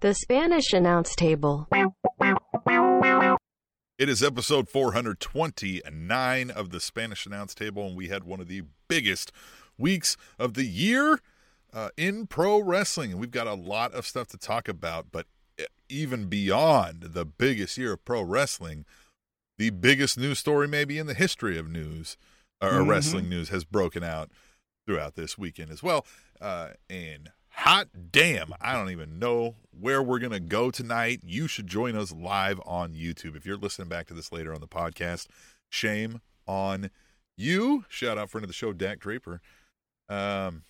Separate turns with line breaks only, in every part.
The Spanish announce table.
It is episode 429 of the Spanish announce table, and we had one of the biggest weeks of the year uh, in pro wrestling. And we've got a lot of stuff to talk about, but even beyond the biggest year of pro wrestling, the biggest news story maybe in the history of news or
Mhm.
wrestling news has broken out throughout this weekend as well. Uh, and hot damn, I don't even know where we're going to go tonight. You should join us live on YouTube. If you're listening back to this later on the podcast, shame on you. Shout out friend of the show, Dak Draper. Um,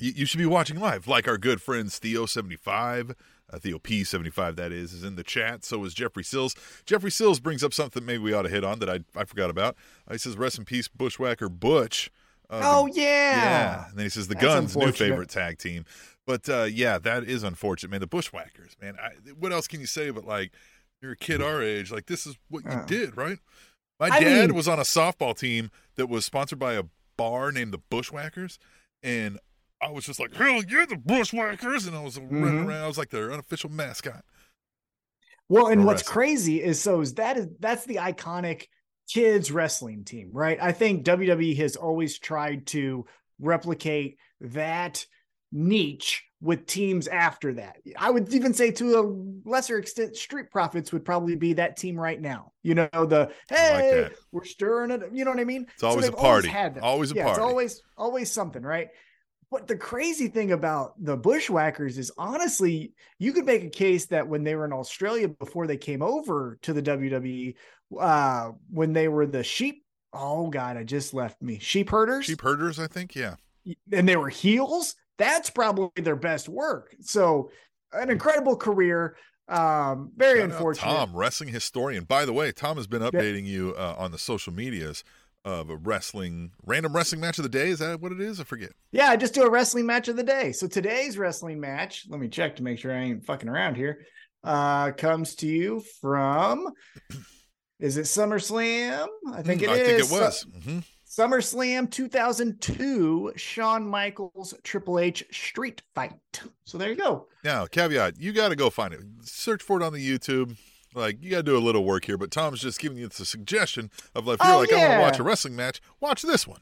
you, you should be watching live, like our good friend Theo75, uh, Theo P75, that is, is in the chat. So is Jeffrey Sills. Jeffrey Sills brings up something maybe we ought to hit on that I, I forgot about. Uh, he says, Rest in peace, Bushwhacker Butch. Uh,
Oh
the-
yeah.
yeah. And then he says the
That's
Guns, new favorite tag team. But uh, yeah, that is unfortunate, man. The Bushwhackers, man. I, what else can you say? But like, you're a kid our age. Like, this is what you did, right? My
I
dad
mean-
was on a softball team that was sponsored by a bar named the Bushwhackers, and I was just like, "Hell, you're the Bushwhackers!" And I was running
Mhm.
around. I was like their unofficial mascot.
Well, and what's crazy is so is that is that's the iconic kids wrestling team, right? I think WWE has always tried to replicate that niche with teams after that. I would even say to a lesser extent, Street Profits would probably be that team right now. You know, the hey,
that.
we're stirring it. You know what I mean?
It's always a
they've
party.
had.
Always a
yeah,
party.
It's always always something, right? But the crazy thing about the Bushwhackers is honestly, you could make a case that when they were in Australia before they came over to the WWE, uh, when they were the sheep, oh god, I just left me sheep herders,
Sheep herders, I think. Yeah.
and they were heels. That's probably their best work. So, an incredible career. Um, very
Shout
unfortunate.
Tom, wrestling historian. By the way, Tom has been updating you uh, on the social medias of a wrestling random wrestling match of the day. Is that what it is? I forget.
Yeah, I just do a wrestling match of the day. So today's wrestling match, let me check to make sure I ain't fucking around here. Uh comes to you from is it SummerSlam? I think it
Mm, I
is.
think it was. hmm
SummerSlam 2002, Shawn Michaels Triple H Street Fight. So there you go.
Now, caveat: you got to go find it. Search for it on the YouTube. Like you got to do a little work here. But Tom's just giving you the suggestion of like, if you're
Oh,
like, I want to watch a wrestling match. Watch this one.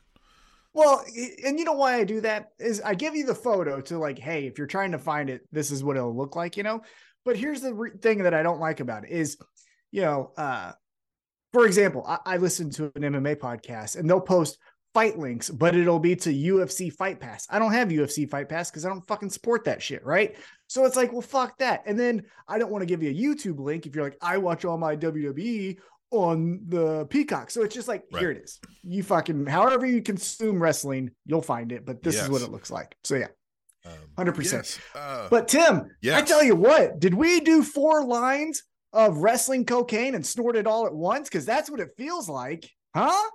Well, and you know why I do that is I give you the photo to like, hey, if you're trying to find it, this is what it'll look like, you know. But here's the re- thing that I don't like about it is, you know, uh, for example, I, I listen to an MMA podcast and they'll post fight links, but it'll be to UFC Fight Pass. I don't have UFC Fight Pass because I don't fucking support that shit, right? So it's like, well, fuck that. And then I don't want to give you a YouTube link if you're like, I watch all my WWE on the Peacock. So it's just like,
Right.
here it is. You fucking, however you consume wrestling, you'll find it. But this is what it looks like. So yeah.
Um,
100%.
yes. Uh,
But Tim, I tell you what, did we do four lines of wrestling cocaine and snort it all at once? Because that's what it feels like, huh?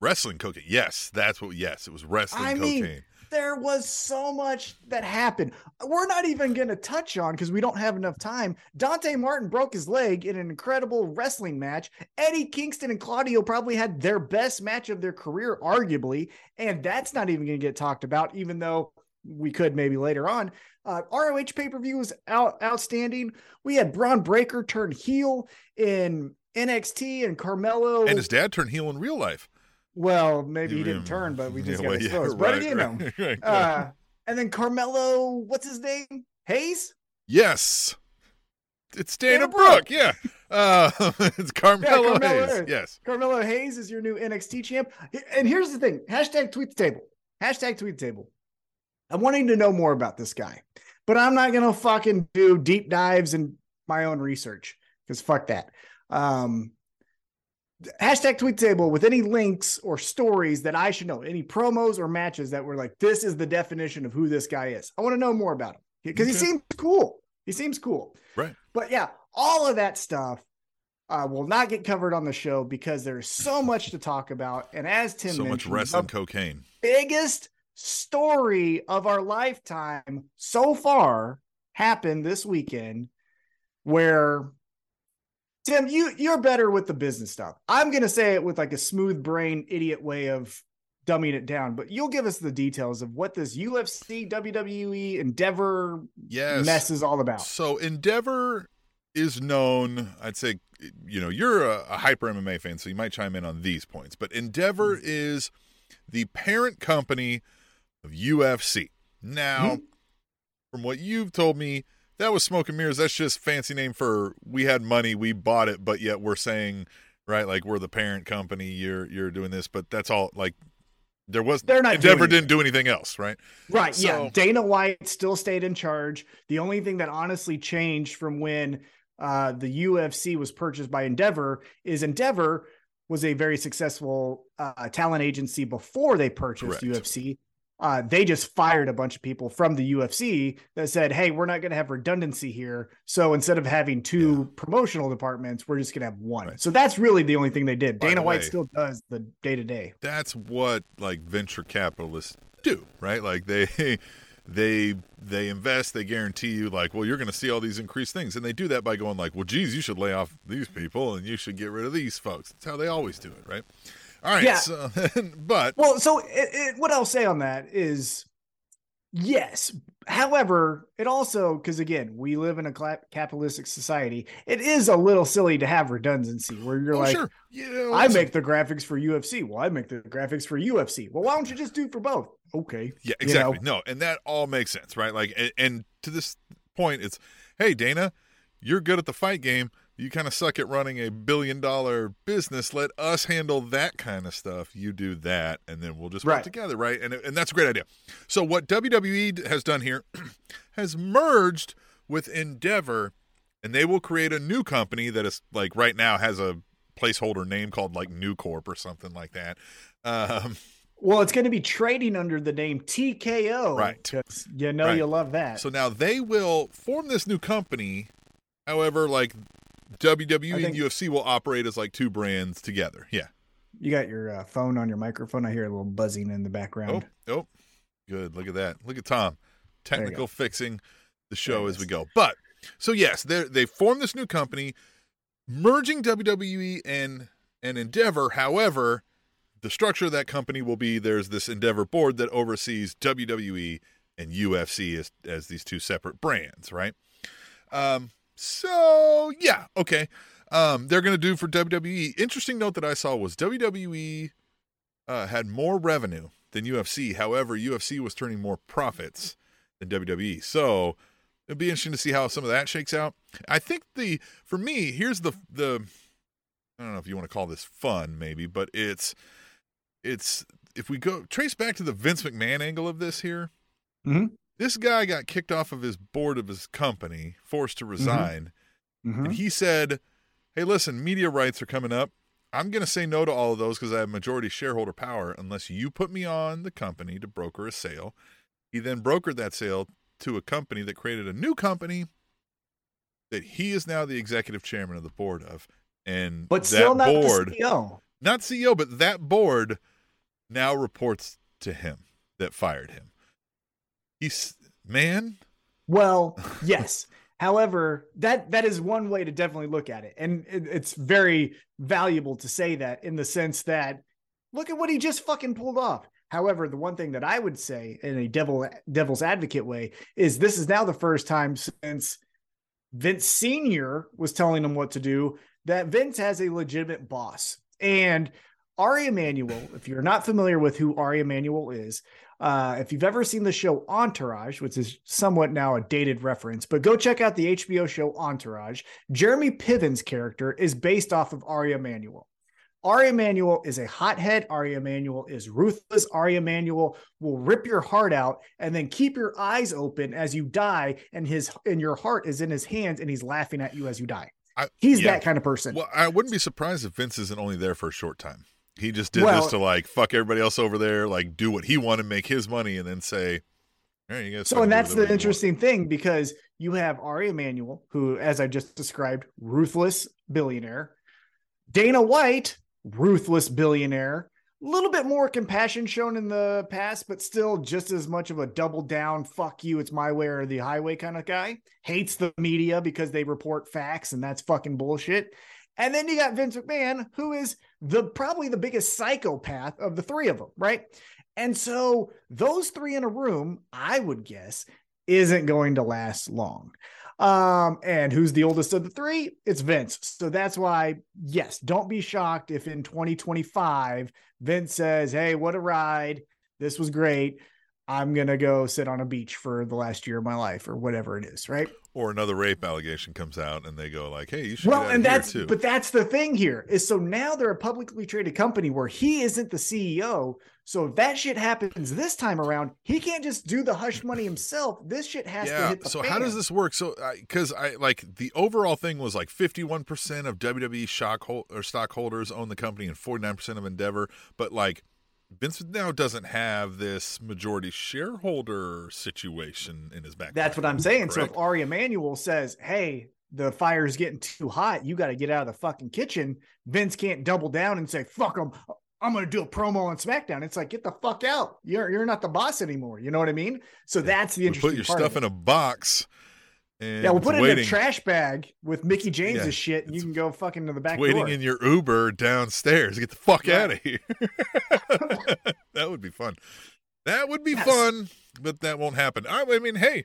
wrestling cocaine. Yes, that's what. Yes, it was wrestling
I mean,
cocaine.
There was so much that happened. We're not even going to touch on because we don't have enough time. Dante Martin broke his leg in an incredible wrestling match. Eddie Kingston and Claudio probably had their best match of their career, arguably. And that's not even going to get talked about, even though we could maybe later on. Uh, ROH pay per view was out, outstanding. We had Bron Breakker turn heel in NXT and Carmelo.
and his dad turned heel in real life.
well, maybe he
Yeah,
didn't turn, but we just
yeah,
got
well, yeah,
exposed. but
right,
you know.
right, right,
Uh, and then Carmelo, what's his name? Hayes?
yes, it's Dana,
Dana
Brooke.
Brooke.
Yeah, uh, it's Carmelo,
Carmelo
Hayes.
Hayes.
Yes,
Carmelo Hayes is your new NXT champ. And here's the thing hashtag tweet the table. Hashtag tweet the table. I'm wanting to know more about this guy, but I'm not going to fucking do deep dives and my own research because fuck that. Um, hashtag tweet table with any links or stories that I should know, any promos or matches that were like, this is the definition of who this guy is. I want to know more about him because he seems cool. He seems cool.
Right.
But yeah, all of that stuff uh, will not get covered on the show because there's so much to talk about. And as Tim
so much
mentioned,
wrestling cocaine.
biggest story of our lifetime so far happened this weekend where Tim, you you're better with the business stuff. I'm gonna say it with like a smooth brain idiot way of dumbing it down, but you'll give us the details of what this UFC, WWE, Endeavor
Yes.
mess is all about.
So Endeavor is known, I'd say, you know, you're a, a hyper MMA fan, so you might chime in on these points. But Endeavor
Mm.
is the parent company of UFC. Now,
Mm-hmm.
from what you've told me, that was smoke and mirrors. That's just fancy name for we had money, we bought it, but yet we're saying, right, like we're the parent company. You're you're doing this, but that's all. Like there was
They're not
Endeavor didn't do anything else, right?
Right.
So-
yeah. Dana White still stayed in charge. The only thing that honestly changed from when uh, the UFC was purchased by Endeavor is Endeavor was a very successful uh, talent agency before they purchased
Correct.
UFC. Uh, they just fired a bunch of people from the UFC that said, "Hey, we're not going to have redundancy here. So instead of having two promotional departments, we're just going to have one."
Right.
So that's really the only thing they did.
By
Dana
the
White
way-
still does the day to day.
that's what like venture capitalists do, right? Like they they they invest, they guarantee you like, well, you're going to see all these increased things, and they do that by going like, well, geez, you should lay off these people and you should get rid of these folks. That's how they always do it, right? All right,
Yeah.
so but
Well, so it, it, what I'll say on that is yes. However, it also, because again, we live in a capitalistic society, it is a little silly to have redundancy where you're
oh,
like,
sure, yeah,
I make the graphics for UFC. Well, I make the graphics for UFC. Well, why don't you just do it for both? Okay.
Yeah,
you
exactly.
know?
No, and that all makes sense, right? Like, and, and to this point, it's, hey, Dana, you're good at the fight game. You kind of suck at running a billion dollar business. Let us handle that kind of stuff. You do that, and then we'll just work
Right.
together, right? And and that's a great idea. So what WWE has done here has merged with Endeavor, and they will create a new company that is like right now has a placeholder name called like New Corp or something like that. Um,
Well, it's going to be trading under the name TKO.
Right.
You know,
Right.
you love that.
So now they will form this new company. However, like WWE and UFC will operate as like two brands together. Yeah.
you got your uh, phone on your microphone. I hear a little buzzing in the
Oh,
background.
oh, good. Look at that. Look at Tom, technical fixing the show as we go. But so yes, they they formed this new company, merging WWE and and Endeavor. However, the structure of that company will be there's this Endeavor board that oversees WWE and UFC as as these two separate brands, right? Um. So yeah, okay. Um, they're gonna do for WWE. Interesting note that I saw was WWE uh, had more revenue than UFC. However, UFC was turning more profits than WWE. So it'll be interesting to see how some of that shakes out. I think the for me here's the the I don't know if you want to call this fun maybe, but it's it's if we go trace back to the Vince McMahon angle of this here.
Mhm.
This guy got kicked off of his board of his company, forced to resign,
Mhm.
and he said, "Hey, listen, media rights are coming up. I'm going to say no to all of those because I have majority shareholder power unless you put me on the company to broker a sale." He then brokered that sale to a company that created a new company that he is now the executive chairman of the board of. And
But
that
still not
board,
CEO.
not CEO, but that board now reports to him that fired him. He's man,
Well, yes. However, that that is one way to definitely look at it, and it, it's very valuable to say that in the sense that look at what he just fucking pulled off. However, the one thing that I would say in a devil devil's advocate way is this is now the first time since Vince Senior was telling him what to do that Vince has a legitimate boss. And Ari Emanuel, if you're not familiar with who Ari Emanuel is, uh, if you've ever seen the show Entourage, which is somewhat now a dated reference, but go check out the HBO show Entourage. Jeremy Piven's character is based off of Ari Emanuel. Ari Emanuel is a hothead. Ari Emanuel is ruthless. Ari Emanuel will rip your heart out and then keep your eyes open as you die, and his and your heart is in his hands, and he's laughing at you as you die.
I,
He's
yeah.
that kind of person.
Well, I wouldn't be surprised if Vince isn't only there for a short time. He just did
Well-
this to like fuck everybody else over there, like do what he wanted, make his money, and then say, "All right, you guys."
So, and that's the
you want."
interesting thing because you have Ari Emanuel, who, as I just described, ruthless billionaire. Dana White, ruthless billionaire. A little bit more compassion shown in the past, but still just as much of a double down, fuck you, it's my way or the highway kind of guy. Hates the media because they report facts and that's fucking bullshit. And then you got Vince McMahon, who is the probably the biggest psychopath of the three of them, right? And so those three in a room, I would guess, isn't going to last long. Um, and who's the oldest of the three? It's Vince. So that's why, yes, don't be shocked if in 2025 Vince says, Hey, what a ride. This was great. I'm gonna go sit on a beach for the last year of my life or whatever it is, right?
Or another rape allegation comes out and they go like, "Hey, you should."
Well, and that's but that's the thing here is so now they're a publicly traded company where he isn't the CEO. So if that shit happens this time around, he can't just do the hush money himself. This shit has
yeah,
to hit the
So
fan.
how does this work? So because I, I, like the overall thing was like 51 percent of WWE stock or stockholders own the company and 49 percent of Endeavor, but like Vince now doesn't have this majority shareholder situation in his back.
That's what I'm saying. Correct? So if Ari Emanuel says, "Hey, the fire's getting too hot. You got to get out of the fucking kitchen," Vince can't double down and say, "Fuck them." I'm going to do a promo on SmackDown. It's like, get the fuck out. You're you're not the boss anymore. You know what I mean? So that's the interesting.
Put your stuff in a box.
Yeah, we'll put it waiting. in a trash bag with Mickie James's yeah, shit, and you can go fucking to the back.
Waiting
door.
in your Uber downstairs. Get the fuck right. out of here. that would be fun. That would be yes. fun, but that won't happen. I, I mean, hey,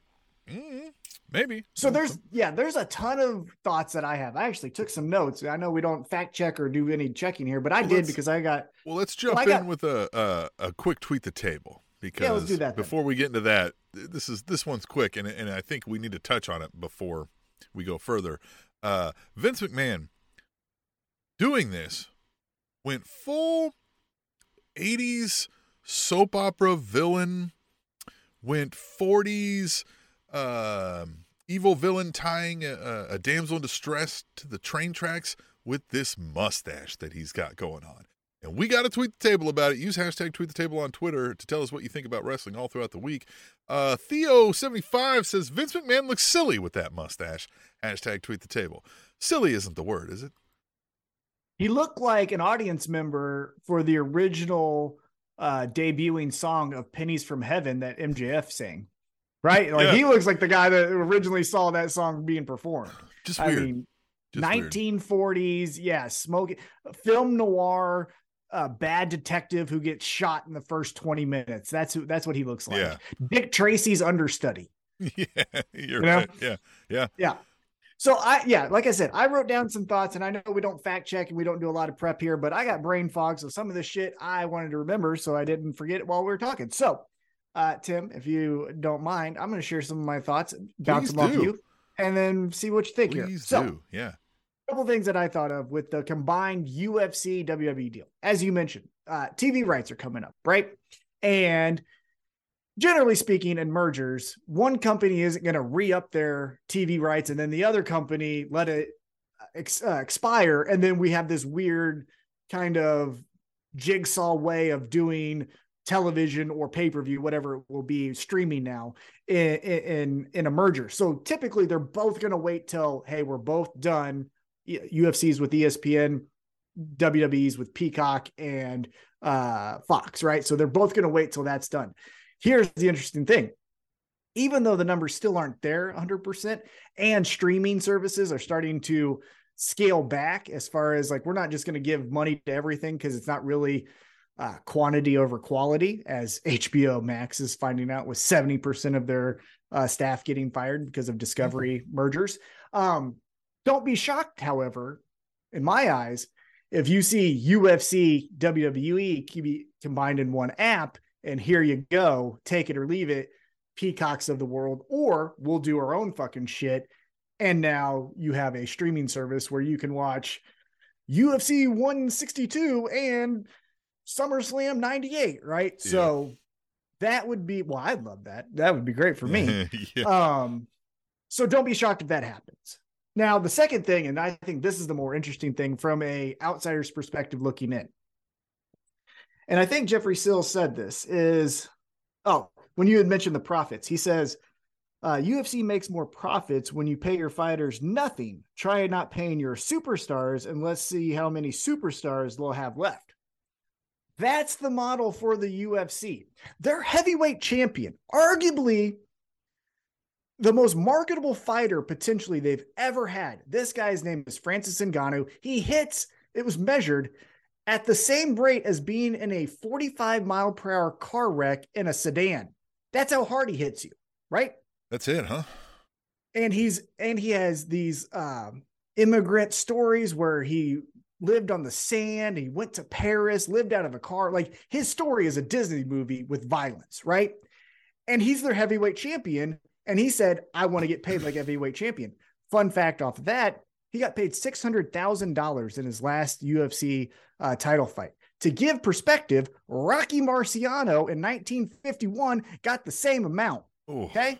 mm, maybe.
So there's yeah, there's a ton of thoughts that I have. I actually took some notes. I know we don't fact check or do any checking here, but I well, did because I got.
Well, let's jump well, got, in with a, a, a quick tweet the table because
yeah, that
before we get into that, this is this one's quick, and and I think we need to touch on it before we go further. Uh, Vince McMahon doing this went full '80s soap opera villain, went '40s uh, evil villain tying a, a damsel in distress to the train tracks with this mustache that he's got going on. And we got to tweet the table about it. Use hashtag tweet the table on Twitter to tell us what you think about wrestling all throughout the week. Uh, Theo75 says Vince McMahon looks silly with that mustache. Hashtag tweet the table. Silly isn't the word, is it?
He looked like an audience member for the original uh, debuting song of Pennies from Heaven that MJF sang. Right? Like yeah. he looks like the guy that originally saw that song being performed.
Just weird. I
mean, Just 1940s, weird. yeah, smoking film noir a bad detective who gets shot in the first 20 minutes. That's who that's what he looks like.
Yeah.
Dick Tracy's understudy.
Yeah, you're you know? right. Yeah. Yeah.
Yeah. So I yeah, like I said, I wrote down some thoughts and I know we don't fact check and we don't do a lot of prep here, but I got brain fog. So some of this shit I wanted to remember so I didn't forget it while we were talking. So uh Tim, if you don't mind, I'm gonna share some of my thoughts, bounce Please them do. off you, and then see what you think
Please
here.
Do.
So
yeah
couple things that I thought of with the combined UFC WWE deal. As you mentioned, uh, TV rights are coming up, right? And generally speaking, in mergers, one company isn't going to re up their TV rights and then the other company let it uh, ex- uh, expire. And then we have this weird kind of jigsaw way of doing television or pay per view, whatever it will be, streaming now in, in in a merger. So typically, they're both going to wait till hey, we're both done UFC's with ESPN, WWE's with Peacock and uh, Fox, right? So they're both going to wait till that's done. Here's the interesting thing. Even though the numbers still aren't there 100%, and streaming services are starting to scale back as far as like, we're not just going to give money to everything because it's not really uh, quantity over quality, as HBO Max is finding out with 70% of their uh, staff getting fired because of Discovery mm-hmm. mergers. Um, don't be shocked, however, in my eyes, if you see UFC, WWE combined in one app, and here you go, take it or leave it, peacocks of the world, or we'll do our own fucking shit. And now you have a streaming service where you can watch UFC 162 and SummerSlam 98, right? Yeah. So that would be well, I'd love that. That would be great for me. yeah. Um, so don't be shocked if that happens. Now, the second thing, and I think this is the more interesting thing from a outsider's perspective looking in. And I think Jeffrey Sills said this is, oh, when you had mentioned the profits, he says, uh, UFC makes more profits when you pay your fighters nothing. Try not paying your superstars and let's see how many superstars they'll have left. That's the model for the UFC. Their heavyweight champion, arguably the most marketable fighter potentially they've ever had. This guy's name is Francis Ngannou. He hits, it was measured at the same rate as being in a 45 mile per hour car wreck in a sedan. That's how hard he hits you, right?
That's it, huh?
And he's and he has these um, immigrant stories where he lived on the sand, he went to Paris, lived out of a car. Like his story is a Disney movie with violence, right? And he's their heavyweight champion. And he said, I want to get paid like a heavyweight champion. Fun fact off of that, he got paid $600,000 in his last UFC uh, title fight. To give perspective, Rocky Marciano in 1951 got the same amount.
Ooh.
Okay.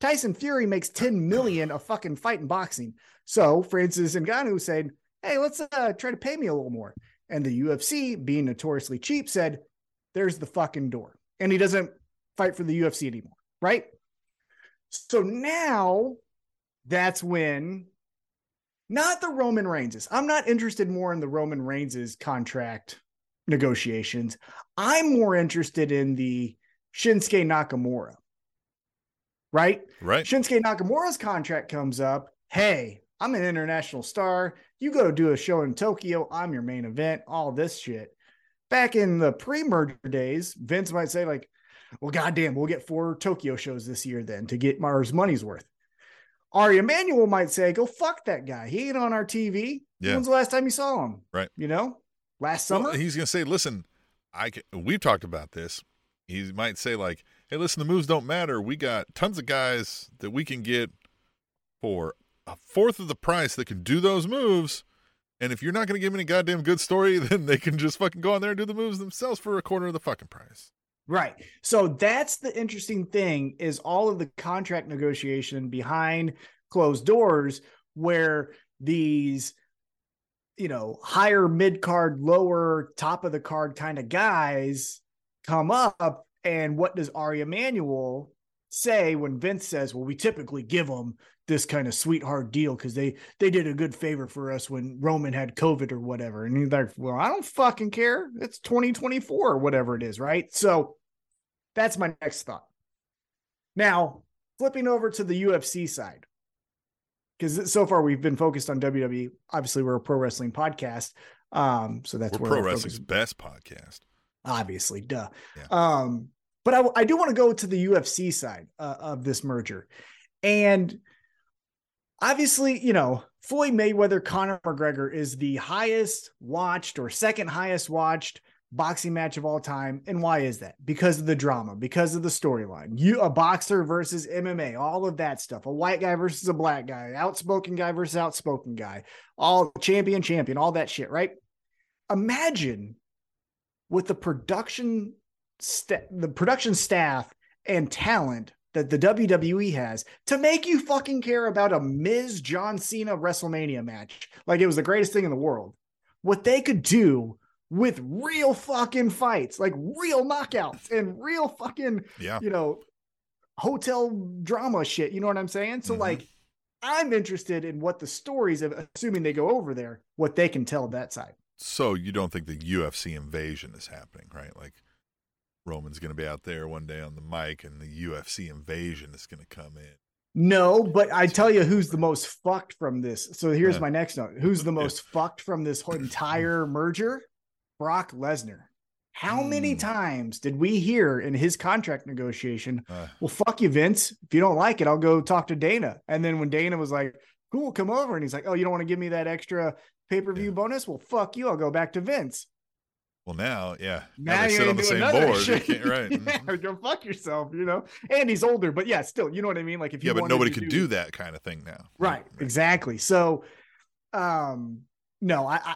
Tyson Fury makes 10 million a fucking fight in boxing. So Francis Ngannou said, Hey, let's uh, try to pay me a little more. And the UFC, being notoriously cheap, said, There's the fucking door. And he doesn't fight for the UFC anymore. Right. So now that's when not the Roman Reigns. I'm not interested more in the Roman Reigns' contract negotiations. I'm more interested in the Shinsuke Nakamura. Right?
Right.
Shinsuke Nakamura's contract comes up. Hey, I'm an international star. You go do a show in Tokyo. I'm your main event, all this shit. Back in the pre merger days, Vince might say, like, well, goddamn, we'll get four Tokyo shows this year then to get Mars money's worth. Ari Emanuel might say, go fuck that guy. He ain't on our TV.
Yeah.
When's the last time you saw him?
Right.
You know, last summer.
Well, he's going to say, listen, I can, we've talked about this. He might say, like, hey, listen, the moves don't matter. We got tons of guys that we can get for a fourth of the price that can do those moves. And if you're not going to give me any goddamn good story, then they can just fucking go on there and do the moves themselves for a quarter of the fucking price.
Right. So that's the interesting thing is all of the contract negotiation behind closed doors where these you know, higher mid card, lower top of the card kind of guys come up and what does Ari Emanuel say when Vince says, "Well, we typically give them this kind of sweetheart deal because they they did a good favor for us when Roman had COVID or whatever." And he's like, "Well, I don't fucking care. It's 2024 or whatever it is, right?" So that's my next thought. Now, flipping over to the UFC side, because so far we've been focused on WWE. Obviously, we're a pro wrestling podcast, um, so that's
we're
where
pro wrestling's
focus-
best podcast.
obviously duh
Yeah.
um but I, I do want to go to the ufc side uh, of this merger and obviously you know floyd mayweather conor mcgregor is the highest watched or second highest watched boxing match of all time. And why is that? Because of the drama because of the storyline. You a boxer versus mma all of that stuff. A white guy versus a black guy outspoken guy versus outspoken guy all champion champion all that shit right? Imagine with the production sta- the production staff and talent that the WWE has to make you fucking care about a Miz John Cena WrestleMania match like it was the greatest thing in the world. What they could do with real fucking fights, like real knockouts and real fucking,
Yeah.
you know, hotel drama shit. You know what I'm saying? So
Mhm.
like I'm interested in what the stories of assuming they go over there, what they can tell that side.
So you don't think the UFC invasion is happening, right? Like Roman's going to be out there one day on the mic, and the UFC invasion is going to come in.
No, but I tell you who's the most fucked from this. So here's
Yeah.
my next note. Who's the most fucked from this entire merger? Brock Lesnar. How many
Hmm.
times did we hear in his contract negotiation,
Uh,
well, fuck you, Vince. If you don't like it, I'll go talk to Dana. And then when Dana was like, cool, come over. And he's like, oh, you don't want to give me that extra pay per view
Yeah.
bonus? Well, fuck you. I'll go back to Vince.
Well, now, yeah,
Now,
now, they sit on the same board. You can't- right?
yeah, go fuck yourself, you know? And he's older, but yeah, still, you know what I mean? Like if you
yeah, but nobody could do that kind of thing now.
right exactly so um no I, I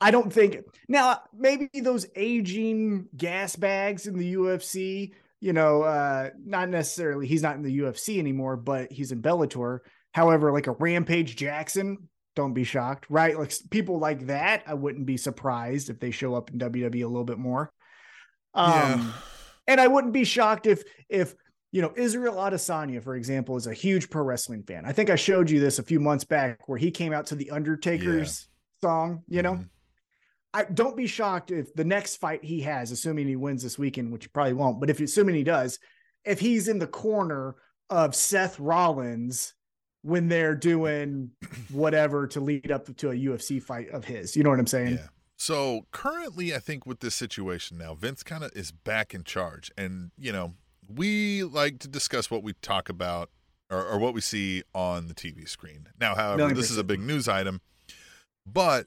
i don't think now maybe those aging gas bags in the ufc you know uh not necessarily he's not in the ufc anymore but he's in bellator however like a rampage jackson don't be shocked right like people like that i wouldn't be surprised if they show up in wwe a little bit more um
Yeah.
and I wouldn't be shocked if if you know Israel Adesanya, for example, is a huge pro wrestling fan. I think I showed you this a few months back where he came out to the Undertaker's song. You know,
Mhm.
I don't be shocked if the next fight he has, assuming he wins this weekend, which he probably won't, but if you assuming he does, if he's in the corner of Seth Rollins when they're doing whatever to lead up to a UFC fight of his. You know what I'm saying?
Yeah. So currently, I think with this situation now, Vince kind of is back in charge, and you know we like to discuss what we talk about or, or what we see on the TV screen. Now, however,
Million
this is a big news item, but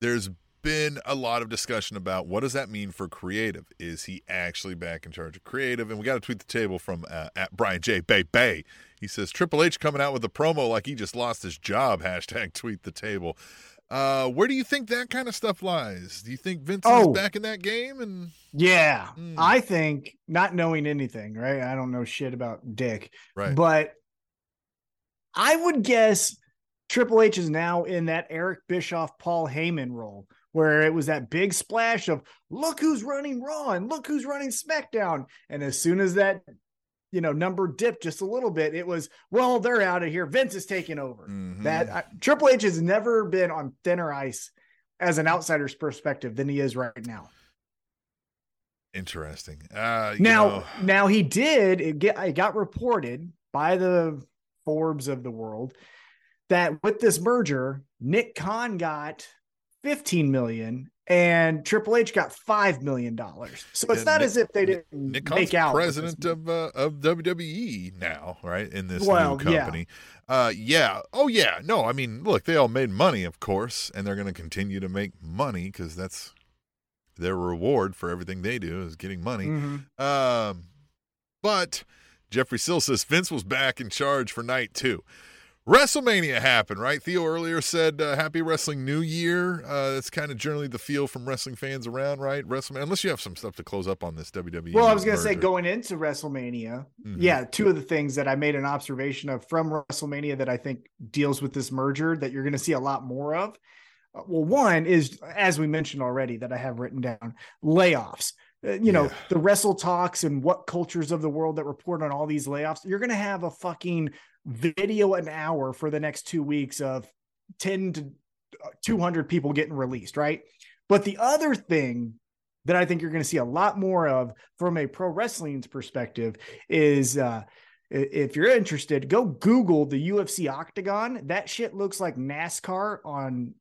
there's been a lot of discussion about what does that mean for creative? Is he actually back in charge of creative? And we got to tweet the table from uh, at Brian J. Bay Bay. He says Triple H coming out with a promo like he just lost his job. Hashtag tweet the table. Uh, where do you think that kind of stuff lies? Do you think Vince
Oh.
is back in that game? And
Yeah.
Mm.
I think not knowing anything, right? I don't know shit about Dick,
right,
but I would guess Triple H is now in that Eric Bischoff, Paul Heyman role where it was that big splash of look who's running Raw and look who's running SmackDown. And as soon as that, you know, number dipped just a little bit, it was, well, they're out of here. Vince is taking over.
Mhm.
That I, Triple H has never been on thinner ice as an outsider's perspective than he is right now.
interesting. Uh,
Now,
know,
now he did. It get it got reported by the Forbes of the world that with this merger, Nick Khan got 15 million and Triple H got five million dollars. So it's
Yeah,
not
Nick-
as if they didn't
Nick Khan's
make out
president of uh, of WWE now, right? In this
Well,
new
yeah.
company. Uh yeah. Oh yeah. No, I mean, look, they all made money, of course, and they're going to continue to make money cuz that's their reward for everything they do is getting money.
Mhm.
Um but Jeffrey Sill says Vince was back in charge for night 2. WrestleMania happened, right? Theo earlier said uh, Happy Wrestling New Year. Uh, that's kind of generally the feel from wrestling fans around, right? WrestleMania, unless you have some stuff to close up on this WWE.
Well, I was going to say going into WrestleMania,
Mhm.
yeah, two of the things that I made an observation of from WrestleMania that I think deals with this merger that you're going to see a lot more of. Uh, Well, one is, as we mentioned already, that I have written down layoffs. Uh, you know,
Yeah.
the WrestleTalks and WhatCultures of the world that report on all these layoffs. You're going to have a fucking video an hour for the next two weeks of 10 to uh, 200 people getting released, right? But the other thing that I think you're going to see a lot more of from a pro wrestling's perspective is uh if you're interested, go Google the UFC Octagon. That shit looks like NASCAR on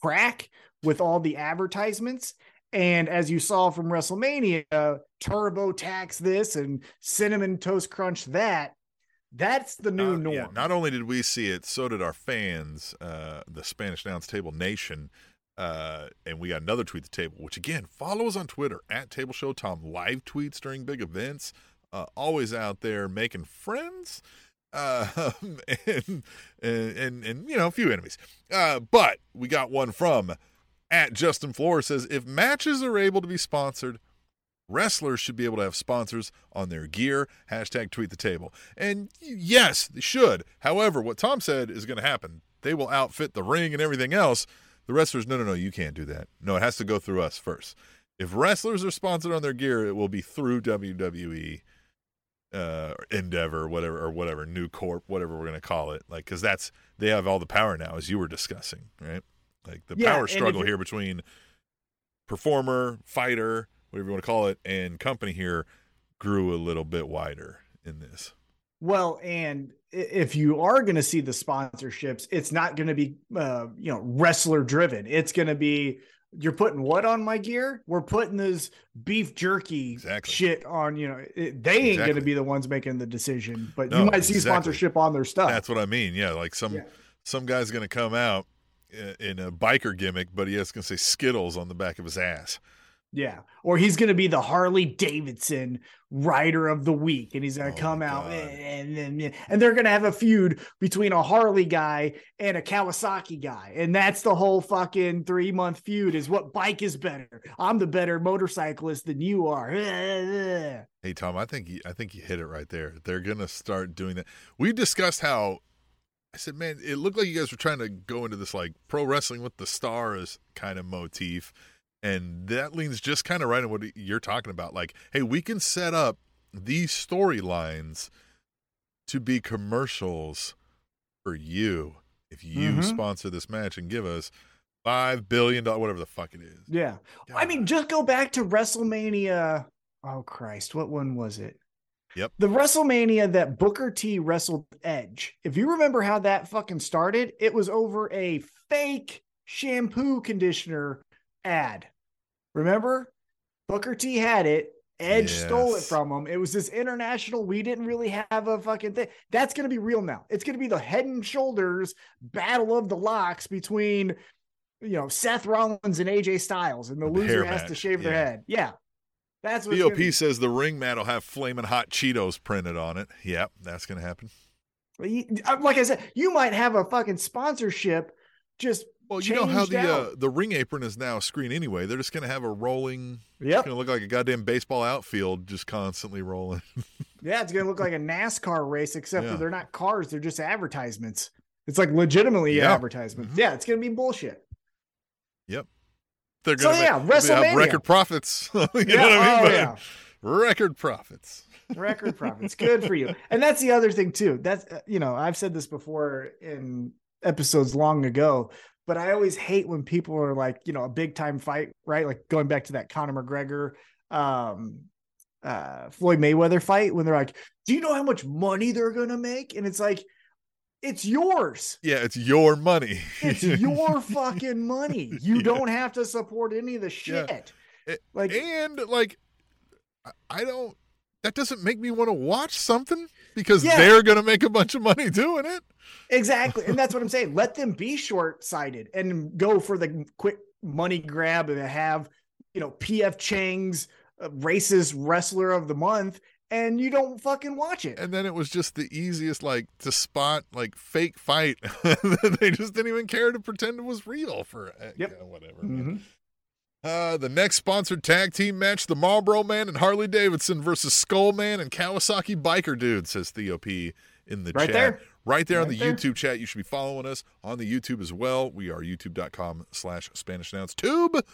crack with all the advertisements. And as you saw from WrestleMania, Turbo Tax this and Cinnamon Toast Crunch that. That's the new
Uh,
norm.
yeah, not only did we see it, so did our fans, uh, the Spanish Announce Table Nation. Uh, and we got another tweet the table, which again, follow us on Twitter at Table Show Tom. Live tweets during big events. Uh, always out there making friends. Uh, and, and, and, and, you know, a few enemies. Uh, but we got one from at Justin Floor says if matches are able to be sponsored, wrestlers should be able to have sponsors on their gear. Hashtag tweet the table. And yes, they should. However, what Tom said is going to happen. They will outfit the ring and everything else. The wrestlers, no, no, no, you can't do that. No, it has to go through us first. If wrestlers are sponsored on their gear, it will be through WWE, uh, Endeavor, whatever, or whatever, New Corp, whatever we're going to call it. Like, because that's, they have all the power now, as you were discussing, right? Like the
Yeah,
power struggle here between performer, fighter, whatever you want to call it, and company here grew a little bit wider in this.
Well, and if you are going to see the sponsorships, it's not going to be, uh, you know, wrestler driven. It's going to be you're putting what on my gear? We're putting this beef jerky
Exactly.
shit on. You know, it, they ain't going to be the ones making the decision, but
No,
you might see
exactly.
sponsorship on their stuff.
That's what I mean. Yeah, like some
Yeah.
some guy's going to come out in a biker gimmick, but he has going to say Skittles on the back of his ass.
Yeah. Or he's going to be the Harley Davidson rider of the week. And he's going
Oh
to come out and, and, and they're going to have a feud between a Harley guy and a Kawasaki guy. And that's the whole fucking three month feud is what bike is better. I'm the better motorcyclist than you are.
Hey Tom, I think you, I think you hit it right there. They're going to start doing that. We discussed how I said, man, it looked like you guys were trying to go into this like pro wrestling with the stars kind of motif. And that leans just kind of right in what you're talking about. Like, hey, we can set up these storylines to be commercials for you if you
Mhm.
sponsor this match and give us five billion dollars, whatever the fuck it is.
Yeah. I mean, just go back to WrestleMania. Oh Christ, what one was it?
Yep.
The WrestleMania that Booker T wrestled Edge. If you remember how that fucking started, it was over a fake shampoo conditioner ad. Remember? Booker T had it. Edge stole it from him. It was this international. We didn't really have a fucking thing. That's going to be real now. It's going to be the head and shoulders battle of the locks between, you know, Seth Rollins and AJ Styles, and the
The
loser has to shave their head. Yeah. That's what
BOP says the ring mat will have flaming hot Cheetos printed on it. Yep, that's gonna happen.
Uh, Like I said, you might have a fucking sponsorship just
Well, you know how the uh, the ring apron is now a screen anyway. They're just gonna have a rolling. It's gonna look like a goddamn baseball outfield, just constantly rolling.
Yeah, it's gonna look like a NASCAR race, except
Yeah.
they're not cars, they're just advertisements. It's like legitimately
Yeah.
advertisements.
Mhm.
Yeah, it's gonna be bullshit. Yep.
They're
So,
gonna
yeah,
make- they have
WrestleMania.
record profits. you
Yeah,
know what I
oh,
mean?
yeah.
Record profits.
Record profits. Good for you. And that's the other thing too. That's uh, you know, I've said this before in episodes long ago, but I always hate when people are like, you know, a big time fight, right? Like going back to that Conor McGregor um uh Floyd Mayweather fight when they're like, "Do you know how much money they're going to make?" And it's like it's yours.
Yeah, it's your money.
It's your fucking money. You
Yeah.
don't have to support any of the
Yeah.
shit.
It-
like
and like, I- don't. That doesn't make me want to watch something because
Yeah.
they're gonna make a bunch of money doing it.
Exactly. And that's what I'm saying. Let them be short sighted and go for the quick money grab and have, you know, PF Chang's uh, racist wrestler of the month and you don't fucking watch it.
And then it was just the easiest, like to spot like fake fight. they just didn't even care to pretend it was real for uh,
Yep.
yeah, whatever.
Mhm.
Uh, the next sponsored tag team match: the Marlboro Man and Harley Davidson versus Skull Man and Kawasaki Biker Dude. Says Theo P in the
Right
chat.
there.
Right there on the
there.
YouTube chat. You should be following us on the YouTube as well. We are youtube.com slash Spanish Announce Tube.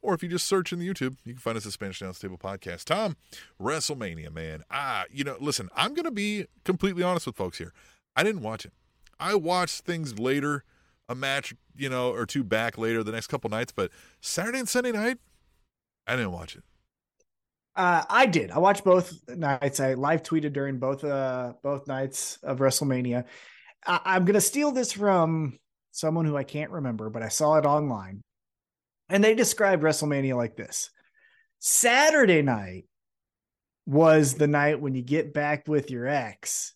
Or if you just search in the YouTube, you can find us at Spanish Announce Table Podcast. Tom, WrestleMania, man. Ah, you know, listen, I'm going to be completely honest with folks here. I didn't watch it. I watched things later, a match, you know, or two back later the next couple nights, but Saturday and Sunday night, I didn't watch it.
Uh, I did. I watched both nights. I live tweeted during both uh both nights of WrestleMania. I- I'm gonna steal this from someone who I can't remember, but I saw it online, and they described WrestleMania like this: Saturday night was the night when you get back with your ex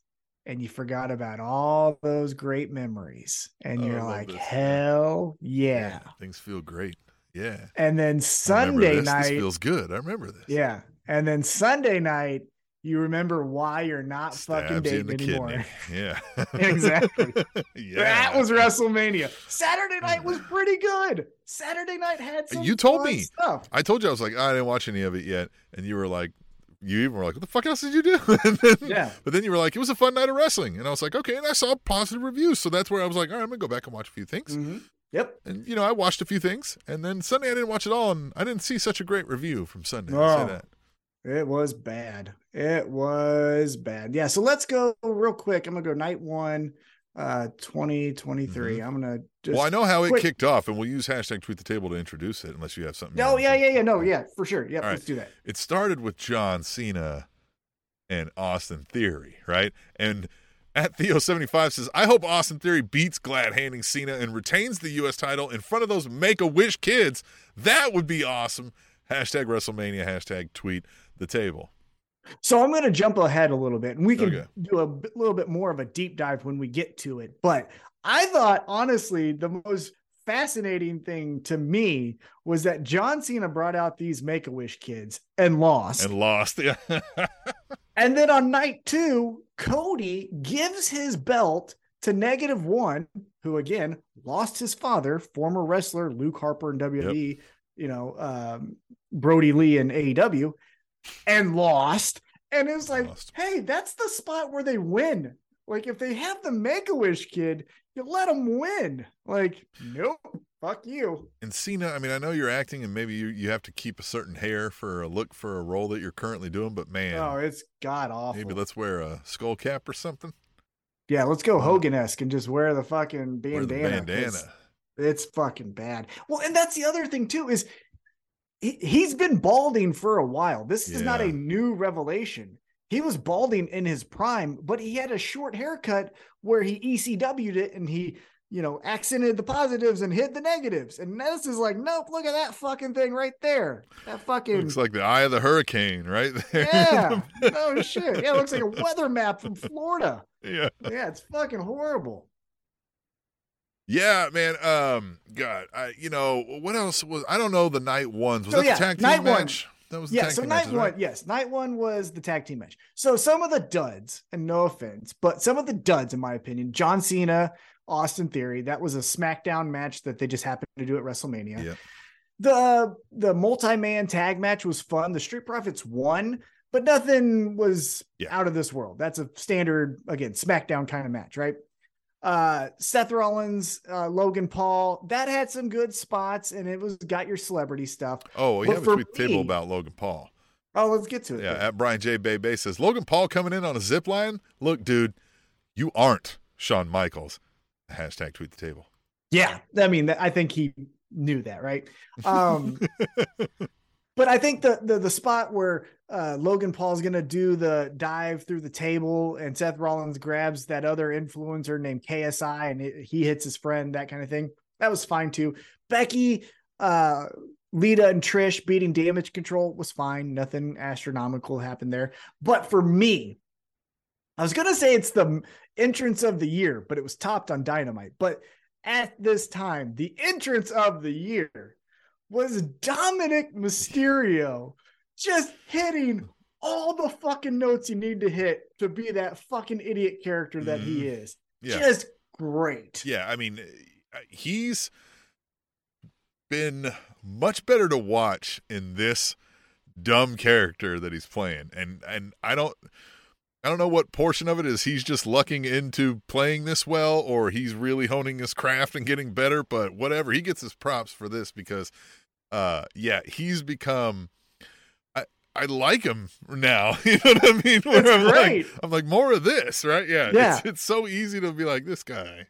and you forgot about all those great memories, and
Oh,
you're like,
this.
hell yeah!
Things feel great. Yeah.
And then Sunday
this.
night,
This feels good. I remember this.
yeah. And then Sunday night, you remember why you're not fucking
Stabs in
dating anymore.
kidney. Yeah.
Exactly.
yeah.
That was WrestleMania. Saturday night was pretty good. Saturday night had some
You told me.
stuff.
I told you I was like, I didn't watch any of it yet, and you were like, you even were like, what the fuck else did you do? then,
Yeah.
But then you were like, it was a fun night of wrestling, and I was like, okay, and I saw positive reviews, so that's where I was like, all right, I'm gonna go back and watch a few things,
Mhm. Yep.
and you know, I watched a few things, and then Sunday I didn't watch it all, and I didn't see such a great review from Sunday. I'll say
Oh.
that.
It was bad. It was bad. Yeah. So let's go real quick. I'm gonna go night one, uh 2023. I'm gonna just
Mm-hmm. well, I know how it kicked off, and we'll use hashtag tweet the table to introduce it, unless you have something.
Oh yeah, yeah, yeah. No, yeah, for sure. Yeah,
All right.
let's do that.
it started with John Cena and Austin Theory, right? And at Theo75 says, I hope Austin Theory beats Glad handing Cena and retains the U.S. title in front of those Make a Wish kids. That would be awesome. Hashtag WrestleMania, hashtag tweet the table.
So I'm going to jump ahead a little bit and we can
Okay.
do a bit- little bit more of a deep dive when we get to it. But I thought, honestly, the most fascinating thing to me was that John Cena brought out these Make a Wish kids and lost.
And lost. Yeah.
And then on night two, Cody gives his belt to negative one, who again lost his father, former wrestler Luke Harper in WWE, you know, um, Brodie Lee in AEW, and lost. And it was like,
Lost.
hey, that's the spot where they win. Like, if they have the Make a Wish kid, you let them win. Like, nope, fuck you.
and Cena, I mean, I know you're acting and maybe you, you have to keep a certain hair for a look for a role that you're currently doing, but man,
Oh, it's god awful.
maybe let's wear a skull cap or something.
yeah, let's go Hogan esque and just wear the fucking
Wear
bandana.
the
'cause-
bandana.
It's fucking bad. Well, and that's the other thing too is he, he's been balding for a while. This is not a new revelation. he was balding in his prime, but he had a short haircut where he ECW'd it and he, you know, accented the positives and hid the negatives. And this is like, nope, look at that fucking thing right there. That fucking
Looks like the eye of the hurricane right there.
yeah, no oh, shit. Yeah, it looks like a weather map from Florida.
yeah.
Yeah, it's fucking horrible.
Yeah, man. Um, God, I, you know what else was? I don't know. The night ones was
So,
that
yeah,
the tag team
night one.
match? That was the
Yeah,
tag
so
team
night
matches,
one,
right?
yes, night one was the tag team match. So some of the duds, and no offense, but some of the duds, in my opinion, John Cena, Austin Theory, that was a SmackDown match that they just happened to do at WrestleMania.
Yeah.
The the multi-man tag match was fun. The Street Profits won, but nothing was
Yeah.
out of this world. That's a standard, again, SmackDown kind of match, right? Uh Seth Rollins, uh, Logan Paul, that had some good spots and it was got your celebrity stuff.
Oh, we
But
have a table about Logan Paul.
Oh, let's get to it.
Yeah,
then.
at Brian J. Bay Bay says Logan Paul coming in on a zip line. Look, dude, you aren't Shawn Michaels. Hashtag tweet the table.
Yeah, I mean, I think he knew that, right? Um, but I think the the the spot where uh, Logan Paul's gonna do the dive through the table and Seth Rollins grabs that other influencer named KSI and it, he hits his friend, that kind of thing. That was fine too. Becky, uh, Lita, and Trish beating Damage Control was fine. Nothing astronomical happened there. But for me, I was gonna say it's the entrance of the year, but it was topped on Dynamite. But at this time, the entrance of the year was Dominic Mysterio just hitting all the fucking notes you need to hit to be that fucking idiot character that he is.
Yeah.
Just great.
Yeah, I mean, uh, he's been much better to watch in this dumb character that he's playing, and and I don't. I don't know what portion of it is he's just lucking into playing this well or he's really honing his craft and getting better, but whatever. He gets his props for this because uh yeah, he's become I I like him now. You know what I mean? Where I'm
great.
like I'm like more of this, right? Yeah.
Yeah.
It's it's so easy to be like this guy.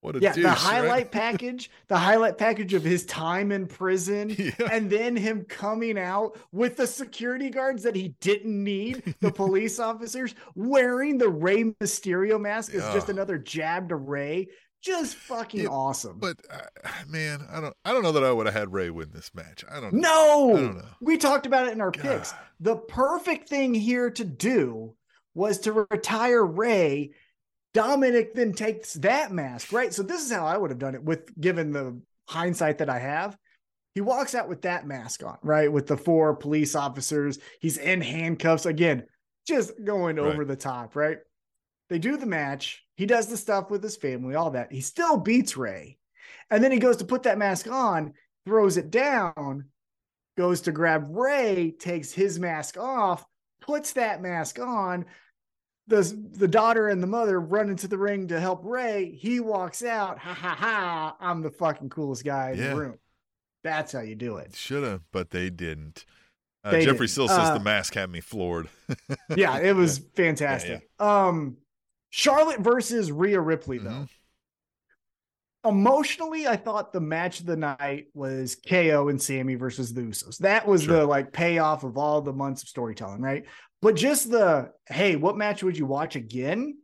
What a
Yeah,
douche,
the
right?
highlight package, the highlight package of his time in prison,
Yeah.
and then him coming out with the security guards that he didn't need, the police officers wearing the Rey Mysterio mask is just another jab to Rey. Just fucking
Yeah,
awesome.
But uh, man, I don't I don't know that I would have had Rey win this match. I don't know.
no,
I don't know.
we talked about it in our picks. The perfect thing here to do was to retire Rey. Dominic then takes that mask, right? So this is how I would have done it with given the hindsight that I have. He walks out with that mask on, right? With the four police officers. He's in handcuffs again, just going
Right.
over the top, right? They do the match. He does the stuff with his family, all that. He still beats Rey. And then he goes to put that mask on, throws it down, goes to grab Rey, takes his mask off, puts that mask on. The, the daughter and the mother run into the ring to help Rey. He walks out. Ha ha ha. I'm the fucking coolest guy in
Yeah.
the room. That's how you do it.
Should have, but they didn't. Uh, Jeffrey
didn't.
still says
Uh,
the mask had me floored.
Yeah, it was fantastic. Um, Charlotte versus Rhea Ripley, though.
Mhm.
Emotionally, I thought the match of the night was KO and Sami versus the Usos. That was
Sure.
the like payoff of all the months of storytelling, right? But just the hey, what match would you watch again?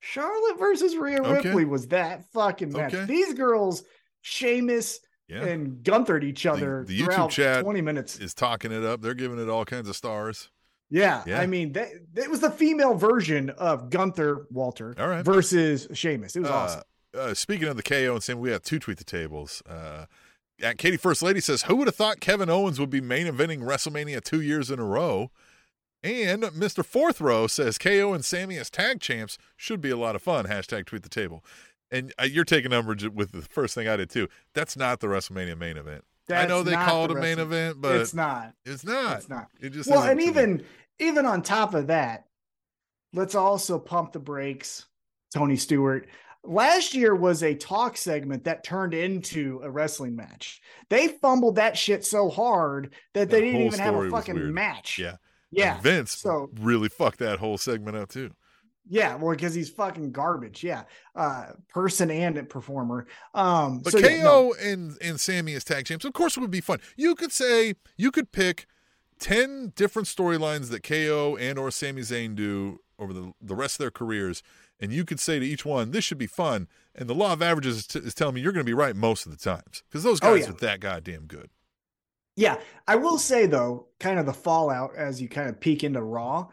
Charlotte versus Rhea
Okay.
Ripley was that fucking match.
Okay.
These girls, Sheamus
Yeah,
and Gunther each other
the YouTube chat
20 minutes.
is talking it up. They're giving it all kinds of stars.
Yeah,
Yeah.
I mean, that it was the female version of Gunther Walter
All right.
versus Sheamus. It was
Uh,
awesome.
Uh, speaking of the KO and Sam, we have two tweet the tables. Uh, at Katie First Lady says, "Who would have thought Kevin Owens would be main eventing WrestleMania two years in a row?" And Mr. Fourth Row says, "KO and Sami as tag champs should be a lot of fun." Hashtag tweet the table. And uh, you're taking umbrage with the first thing I did too. That's not the WrestleMania main event. I know they call it
the
a main event, but
it's not.
It's not.
It's not.
It just
Well, and even even on top of that, let's also pump the brakes. Tony Stewart. Last year was a talk segment that turned into a wrestling match. They fumbled that shit so hard that they didn't even have a fucking match.
yeah,
Yeah.
And Vince
So
really fucked that whole segment up too.
yeah, well, because he's fucking garbage. Yeah. Uh person and performer. Um
But
so
KO
yeah, no.
and and Sammy as tag champs, of course, it would be fun. You could say you could pick 10 different storylines that KO and or Sami Zayn do over the, the rest of their careers, and you could say to each one, this should be fun, and the law of averages is, t- is telling me you're going to be right most of the times because those
Oh,
guys
yeah.
are that goddamn good.
Yeah, I will say though, kind of the fallout as you kind of peek into Raw.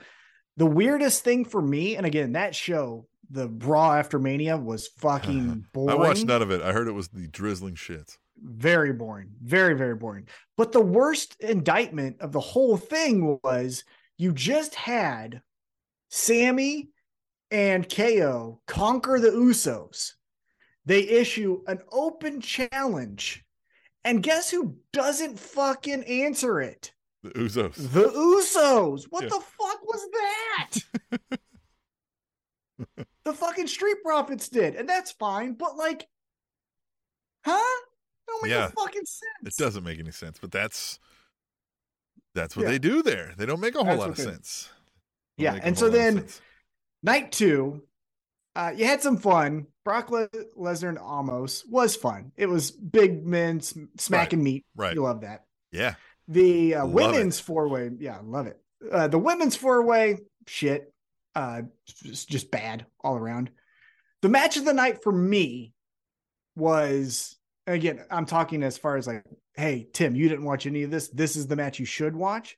The weirdest thing for me, and again, that show, the Raw after Mania, was fucking boring.
I watched none of it. I heard it was the drizzling shit.
Very boring, very very boring. But the worst indictment of the whole thing was you just had Sami and KO conquer the Usos. They issue an open challenge. And guess who doesn't fucking answer it?
The Usos.
The Usos. What
Yeah.
the fuck was that? the fucking Street Profits did, and that's fine. But like, huh? Don't make
Yeah.
fucking sense.
It doesn't make any sense, but that's that's what
Yeah.
they do there. They don't make a whole
That's
lot of
they
sense. Don't
Yeah, and so then night two, uh, you had some fun. Brock Le- Lesnar and Omos was fun. It was big men sm- smacking meat.
right.
You love that.
yeah,
The uh, women's four way, yeah, love it. Uh, the women's four way, shit, uh, just, just bad all around. The match of the night for me was again. I'm talking as far as like, hey Tim, you didn't watch any of this. This is the match you should watch.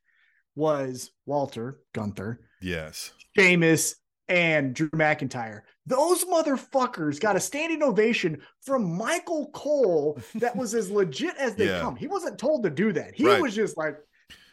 Was Walter Gunther,
yes,
Sheamus, and Drew McIntyre. Those motherfuckers got a standing ovation from Michael Cole that was as legit as they
Yeah.
come. He wasn't told to do that. He
Right.
was just like,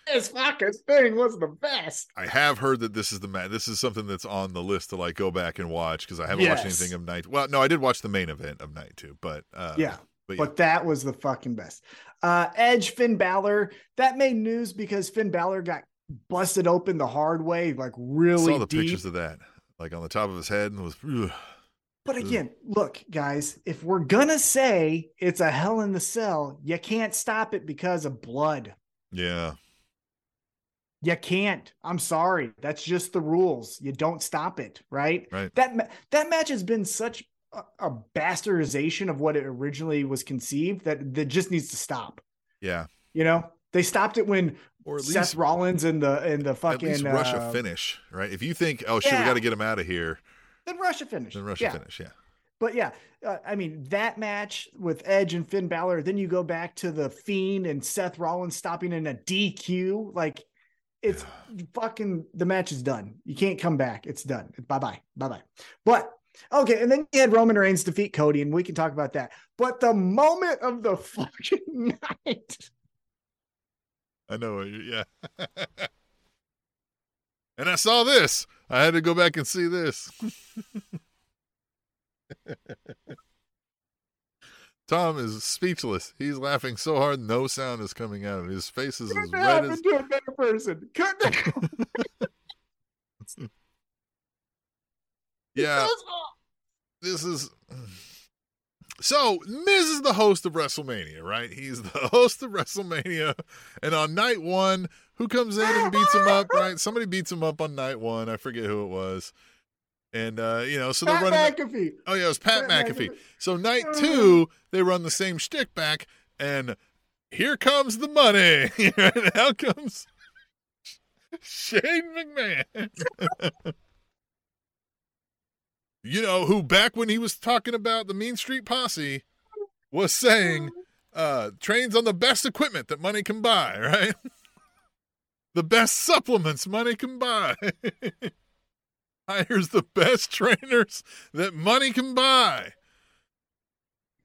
this fucking thing was the best.
I have heard that this is the match. This is something that's on the list to like go back and watch because I haven't watched anything of night. Well, no, I did watch the main event of night two, but uh,
yeah.
But, yeah.
But that was the fucking best. Uh, Edge, Finn Balor, that made news because Finn Balor got busted open the hard way, like really
saw the
deep.
pictures of that, like on the top of his head, and was ugh.
But again, look, guys, if we're gonna say it's a hell in the cell, you can't stop it because of blood.
yeah,
You can't. I'm sorry. That's just the rules. You don't stop it, right?
right.
That that match has been such a, bastardization of what it originally was conceived that that just needs to stop.
Yeah,
You know, they stopped it when
or at
Seth
least
Rollins and the and the fucking
least rush a
uh,
finish, right? If you think, oh shit, we got to get him out of here,
Then Russia finish.
then rush
yeah.
finish. Yeah,
But yeah, uh, I mean that match with Edge and Finn Balor. Then you go back to the Fiend and Seth Rollins stopping in a DQ. Like it's fucking the match is done. You can't come back. It's done. Bye bye. Bye bye. But okay, and then you had Roman Reigns defeat Cody, and we can talk about that. But the moment of the fucking night,
I know. Yeah. and I saw this. I had to go back and see this. Tom is speechless. He's laughing so hard, no sound is coming out of. His face is as
couldn't
red
happen
as.
to a better person. Couldn't.
Yeah, this is. So, Miz is the host of WrestleMania, right? He's the host of WrestleMania. And on night one, who comes in and beats him up, right? Somebody beats him up on night one. I forget who it was. And, uh, you know, so they're running.
McAfee.
Oh, yeah, it was Pat,
Pat
McAfee.
McAfee.
So, night two, they run the same shtick back. And here comes the money. and out comes Shane McMahon. You know, who back when he was talking about the Mean Street Posse was saying, uh, trains on the best equipment that money can buy, right? the best supplements money can buy. Hires the best trainers that money can buy.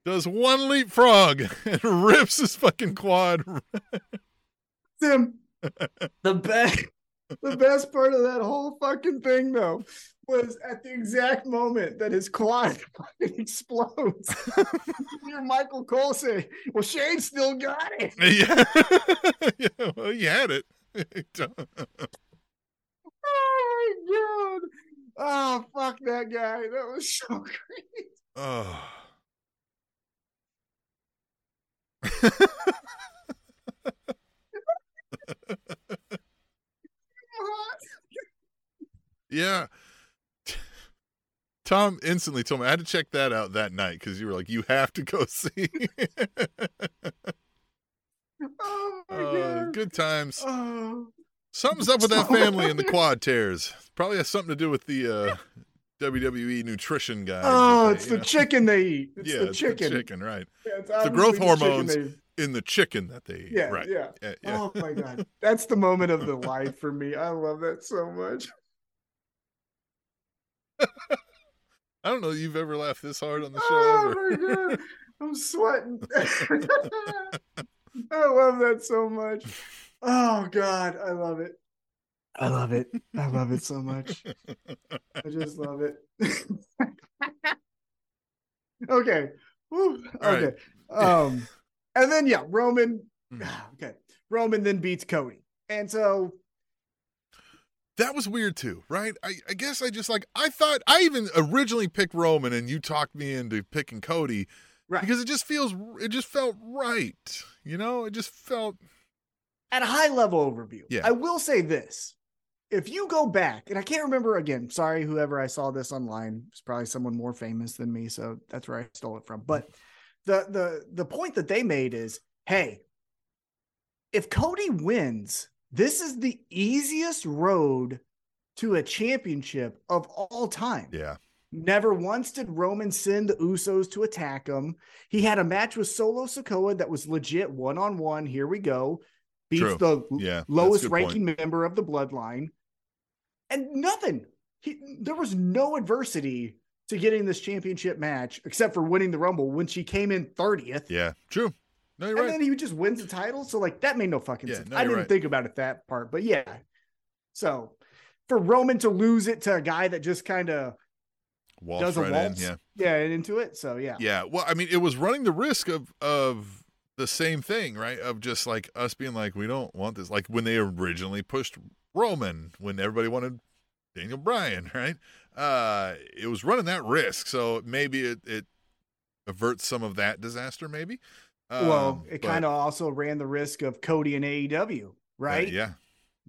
Does one leapfrog and rips his fucking quad.
Tim, the best, the best part of that whole fucking thing though was at the exact moment that his quad fucking explodes. you hear Michael Cole say, "Well, Shane still got it."
yeah. yeah, well, he had it.
Oh my god! Oh fuck that guy! That was so oh. great.
oh. Yeah. Tom instantly told me I had to check that out that night because you were like, you have to go see.
Oh my god!
good times.
Oh,
Something's up with that family and the quad tears. Probably has something to do with the uh, WWE nutrition guys.
Oh,
they,
it's the
know-
chicken they eat. It's
yeah,
the
it's
chicken.
the chicken, right?
Yeah, it's
The growth
obviously the
hormones. In the chicken that they eat.
Yeah,
right.
Yeah,
yeah.
Oh my god, that's the moment of the life for me. I love that so much.
I don't know you've ever laughed this hard on the show
Oh
ever.
my god, I'm sweating. I love that so much. Oh god, I love it. I love it. I love it so much. I just love it. okay. Whew.
All right.
Okay. Um, and then yeah, Roman.
Mhm.
Okay, Roman then beats Cody, and so
That was weird too, right? I, I guess I just like I thought I even originally picked Roman and you talked me into picking Cody
right
because it just feels it just felt right. You know, it just felt
at a high level overview.
Yeah.
I will say this: if you go back, and I can't remember again. Sorry, whoever I saw this online it's probably someone more famous than me, so that's where I stole it from. But the the the point that they made is, hey, if Cody wins, this is the easiest road to a championship of all time.
yeah.
Never once did Roman send the Usos to attack him. He had a match with Solo Sikoa that was legit one on one. Here we go. Beats
True.
the
Yeah.
lowest ranking
point.
member of the bloodline. And nothing. He, there was no adversity to getting this championship match except for winning the Rumble when she came in 30th.
Yeah. True. No, you're
and
right.
then he just wins the title. So, like, that made no fucking
Yeah,
sense.
no,
I didn't
right.
think about it that part, but yeah. So, for Roman to lose it to a guy that just kind of does a
right
waltz,
in. Yeah.
yeah, into it. So, yeah.
Yeah. Well, I mean, it was running the risk of of the same thing, right? Of just like us being like, we don't want this. Like when they originally pushed Roman, when everybody wanted Daniel Bryan, right? Uh, it was running that risk. So maybe it it averts some of that disaster. Maybe.
Well,
Um,
it kind of also ran the risk of Cody and AEW,
uh,
right?
yeah.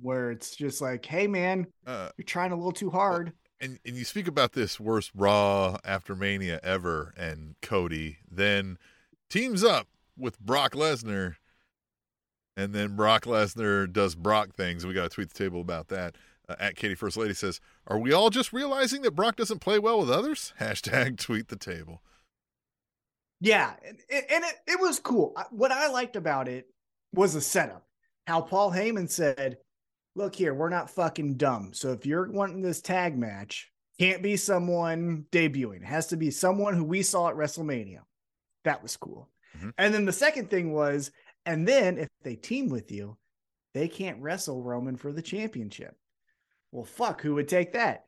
Where it's just like, hey, man,
Uh,
you're trying a little too hard.
and and you speak about this worst Raw after Mania ever, and Cody then teams up with Brock Lesnar, and then Brock Lesnar does Brock things. We got to tweet the table about that. Uh, at Katie First Lady says, "Are we all just realizing that Brock doesn't play well with others?" Hashtag tweet the table.
Yeah, and, and it, it was cool. What I liked about it was the setup. How Paul Heyman said, "Look here, we're not fucking dumb. So if you're wanting this tag match, can't be someone debuting. It has to be someone who we saw at WrestleMania." That was cool.
Mhm.
And then the second thing was, and then if they team with you, they can't wrestle Roman for the championship. Well, fuck, who would take that?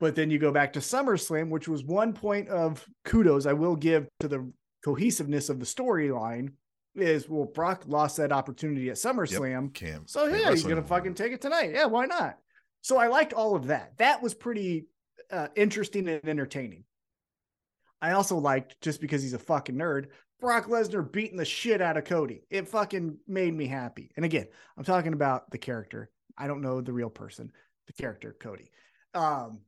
But then you go back to SummerSlam, which was one point of kudos I will give to the cohesiveness of the storyline. Is well, Brock lost that opportunity at SummerSlam.
Cam.
So yeah, he's gonna fucking take it tonight. Yeah, why not? So I liked all of that. That was pretty uh, interesting and entertaining. I also liked just because he's a fucking nerd, Brock Lesnar beating the shit out of Cody. It fucking made me happy. And again, I'm talking about the character. I don't know the real person, the character Cody. Um,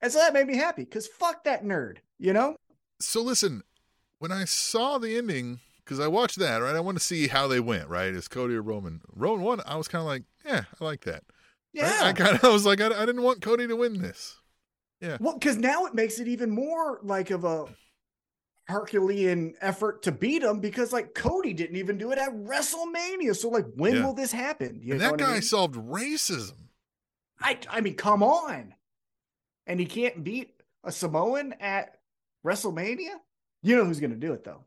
and so that made me happy because fuck that nerd, you know?
So listen, when I saw the ending, because I watched that, right? I want to see how they went, right? Is Cody or Roman? Roman won. I was kind of like, yeah, I like that. right?
Yeah.
I kind of I was like, I, I didn't want Cody to win this. Yeah.
Well, because now it makes it even more like of a Herculean effort to beat him because like Cody didn't even do it at WrestleMania. So like, when
Yeah.
will this happen? You
and that guy
I, mean?
solved racism.
I I mean, come on, and he can't beat a Samoan at WrestleMania. You know who's going to do it though,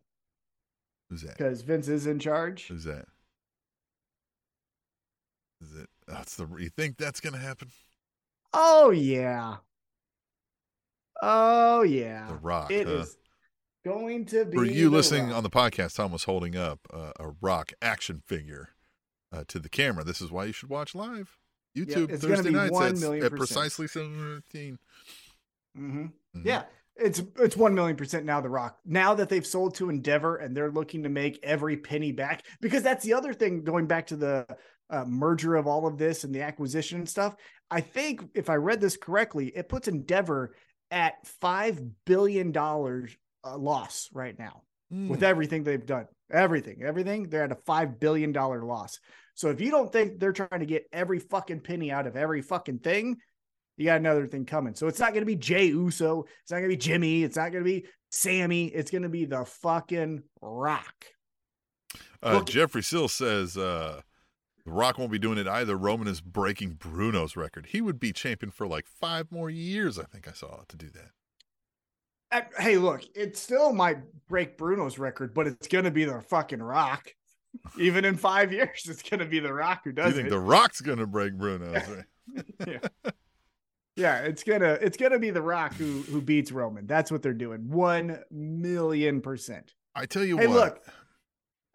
Who's that?
because Vince is in charge.
Who's that? Is it? That's the. You think that's gonna happen?
Oh yeah. Oh yeah.
The Rock.
It is
huh?
going to be
For you listening
Rock.
on the podcast, Tom was holding up uh, a Rock action figure uh, to the camera. This is why you should watch live. YouTube Thursday nights
1
at, at precisely seven fifteen.
Mhm.
Mhm.
Yeah, it's it's one million percent now. The Rock now that they've sold to Endeavor and they're looking to make every penny back because that's the other thing. Going back to the uh, merger of all of this and the acquisition and stuff, I think if I read this correctly, it puts Endeavor at five billion dollars uh, loss right now
Mm.
with everything they've done. Everything, everything. They're at a five billion dollar loss. So if you don't think they're trying to get every fucking penny out of every fucking thing, you got another thing coming. So it's not going to be Jay Uso. It's not going to be Jimmy. It's not going to be Sami. It's going to be the fucking Rock.
Uh,
Look-
Jeffrey Sill says uh, The Rock won't be doing it either. Roman is breaking Bruno's record. He would be champion for like five more years. I think I saw to do that.
Uh, Hey, look, it still might break Bruno's record, but it's going to be the fucking Rock. Even in five years, it's going to be the Rock who
does it.
you
think
it.
The Rock's gonna break Bruno's? Right?
Yeah, it's gonna it's gonna be the Rock who who beats Roman. That's what they're doing. One million percent.
I tell you
Hey,
what.
look.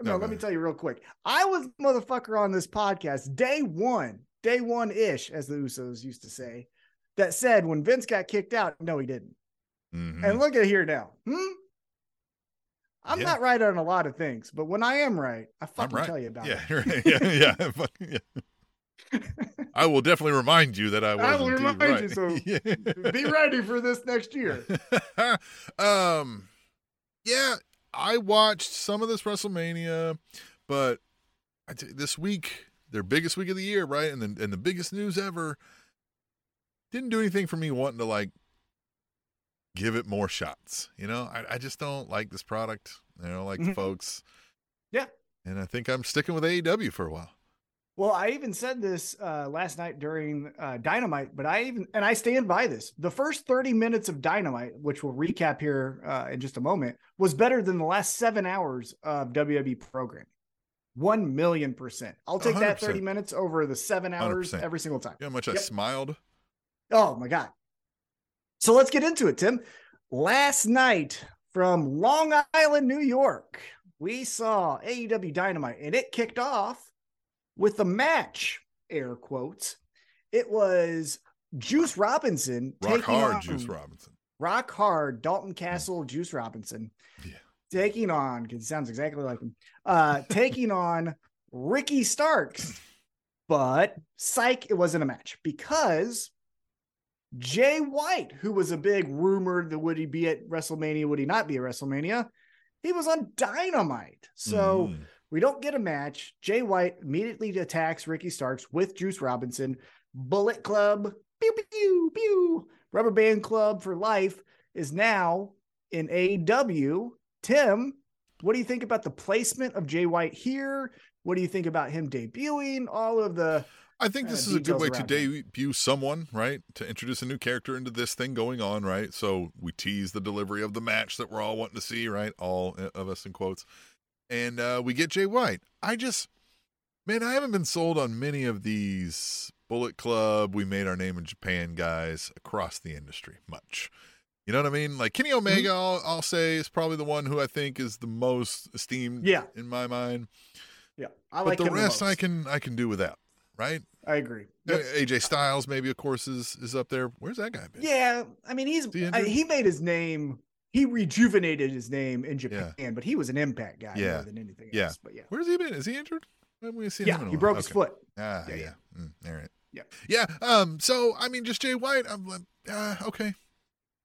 No,
No, let me tell you real quick. I was motherfucker on this podcast day one, day one ish, as the Usos used to say, that said when Vince got kicked out, no, he didn't.
Mhm.
And look at here now. Hmm? I'm
Yeah.
not right on a lot of things, but when I am right, I fucking
right.
tell you about
yeah,
it.
right. yeah, yeah, yeah. I will definitely remind you that I was.
I will remind you, so
Yeah.
Be ready for this next year.
um, yeah, I watched some of this WrestleMania, but t- this week, their biggest week of the year, right, and the and the biggest news ever, didn't do anything for me wanting to like give it more shots. You know, I, I just don't like this product. I don't like the
Mhm.
folks.
Yeah.
and I think I'm sticking with AEW for a while.
Well, I even said this uh, last night during uh, Dynamite, but I even and I stand by this. The first thirty minutes of Dynamite, which we'll recap here uh, in just a moment, was better than the last seven hours of WWE programming. One million percent. I'll take that
100%.
thirty minutes over the seven hours
100%.
every single time.
You know how much I smiled?
Oh my god! So let's get into it, Tim. Last night from Long Island, New York, we saw AEW Dynamite, and it kicked off with the match. Air quotes. It was Juice Robinson
Rock
taking
hard,
on-
Juice Robinson.
Rock hard, Dalton Castle, Juice Robinson.
Yeah.
Taking on, because it sounds exactly like him, uh, taking on Ricky Starks. But psych, it wasn't a match because Jay White, who was a big rumor that would he be at WrestleMania, would he not be at WrestleMania? He was on Dynamite. So
Mhm.
We don't get a match. Jay White immediately attacks Ricky Starks with Juice Robinson. Bullet Club, pew, pew, pew. Rubber Band Club for life is now in AEW. Tim, what do you think about the placement of Jay White here? What do you think about him debuting? All of the
I think
uh,
this is a good way to debut someone, right? To introduce a new character into this thing going on, right? So we tease the delivery of the match that we're all wanting to see, right? All of us in quotes. And uh, we get Jay White. I just, man, I haven't been sold on many of these Bullet Club, we made our name in Japan guys across the industry much. You know what I mean? Like Kenny
Mm-hmm.
Omega, I'll, I'll say, is probably the one who I think is the most esteemed
Yeah.
in my mind.
yeah, I
But
like
the rest I
most.
can I can do without, right?
I agree.
Uh, AJ Styles, maybe of course, is is up there. Where's that guy been?
Yeah, I mean he's I- he made his name. He rejuvenated his name in Japan, but he was an impact guy
Yeah.
more than anything
Yeah.
else. But yeah,
Where's he been? Is he injured? Seen
yeah, he broke his foot.
Ah, yeah.
Yeah,
Mm, all right.
Yeah.
Yeah. Um. So I mean, just Jay White. I'm like, uh, okay.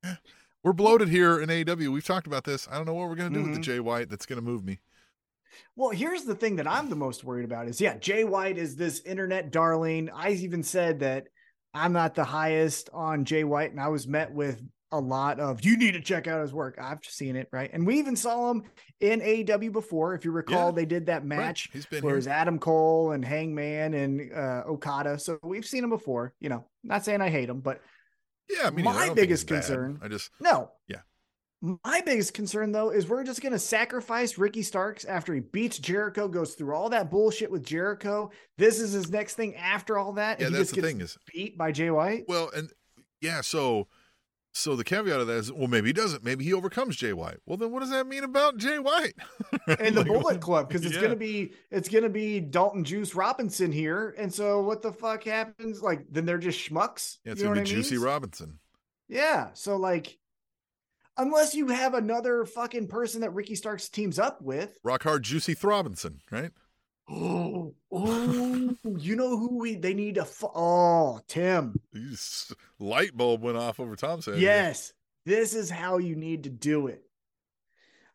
Yeah. We're bloated here in AEW. We've talked about this. I don't know what we're gonna do with the
Mhm.
Jay White that's gonna move me.
Well, here's the thing that I'm the most worried about is yeah, Jay White is this internet darling. I even said that I'm not the highest on Jay White, and I was met with a lot of you need to check out his work. I've seen it, right? And we even saw him in AEW before. If you recall,
Yeah.
they did that
Right.
match
He's been
where it was Adam Cole and Hangman and uh, Okada. So we've seen him before. You know, not saying I hate him, but
Yeah. I mean,
my
I don't think
biggest concern-
I just
no.
Yeah.
My biggest concern though is we're just going to sacrifice Ricky Starks after he beats Jericho, goes through all that bullshit with Jericho. This is his next thing after all that.
yeah. That's
just
the thing is
beat by Jay White.
well, and yeah. So. So the caveat of that is, well, maybe he doesn't. Maybe he overcomes Jay White. Well, then what does that mean about Jay White?
And the
Like,
Bullet Club, because it's
yeah.
gonna be it's gonna be Dalton Juice Robinson here. And so what the fuck happens? Like then they're just schmucks.
Yeah, it's
you know
gonna be
I mean?
Juicy Robinson.
Yeah. So like unless you have another fucking person that Ricky Starks teams up with,
Rock hard, Juicy Throbinson, right?
Oh, oh, you know who we they need to. Fu- oh, Tim.
Just- light bulb went off over Tom's head.
Yes, this is how you need to do it.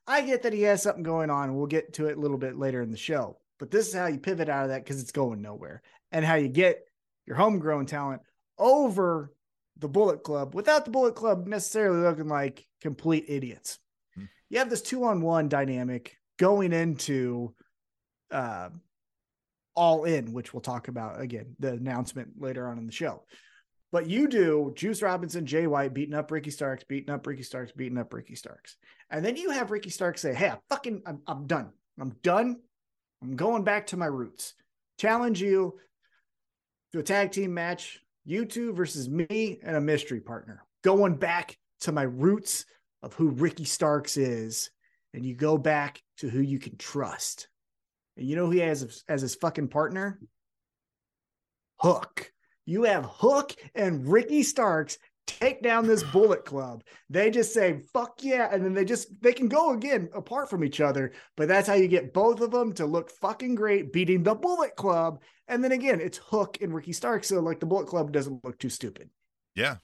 I get that he has something going on. We'll get to it a little bit later in the show. But this is how you pivot out of that because it's going nowhere, and how you get your homegrown talent over the Bullet Club without the Bullet Club necessarily looking like complete idiots.
Hmm.
You have this two on one dynamic going into uh, All In, which we'll talk about again, the announcement later on in the show. But you do Juice Robinson, Jay White beating up Ricky Starks, beating up Ricky Starks, beating up Ricky Starks. And then you have Ricky Starks say, Hey, I fucking, I'm, I'm done. I'm done. I'm going back to my roots. Challenge you to a tag team match, you two versus me and a mystery partner. Going back to my roots of who Ricky Starks is. And you go back to who you can trust. And you know who he has as, his fucking partner? Hook. You have Hook and Ricky Starks take down this Bullet Club. They just say fuck yeah, and then they just they can go again apart from each other, but that's how you get both of them to look fucking great, beating the Bullet Club. And then again, it's Hook and Ricky Starks, so like the Bullet Club doesn't look too stupid.
Yeah.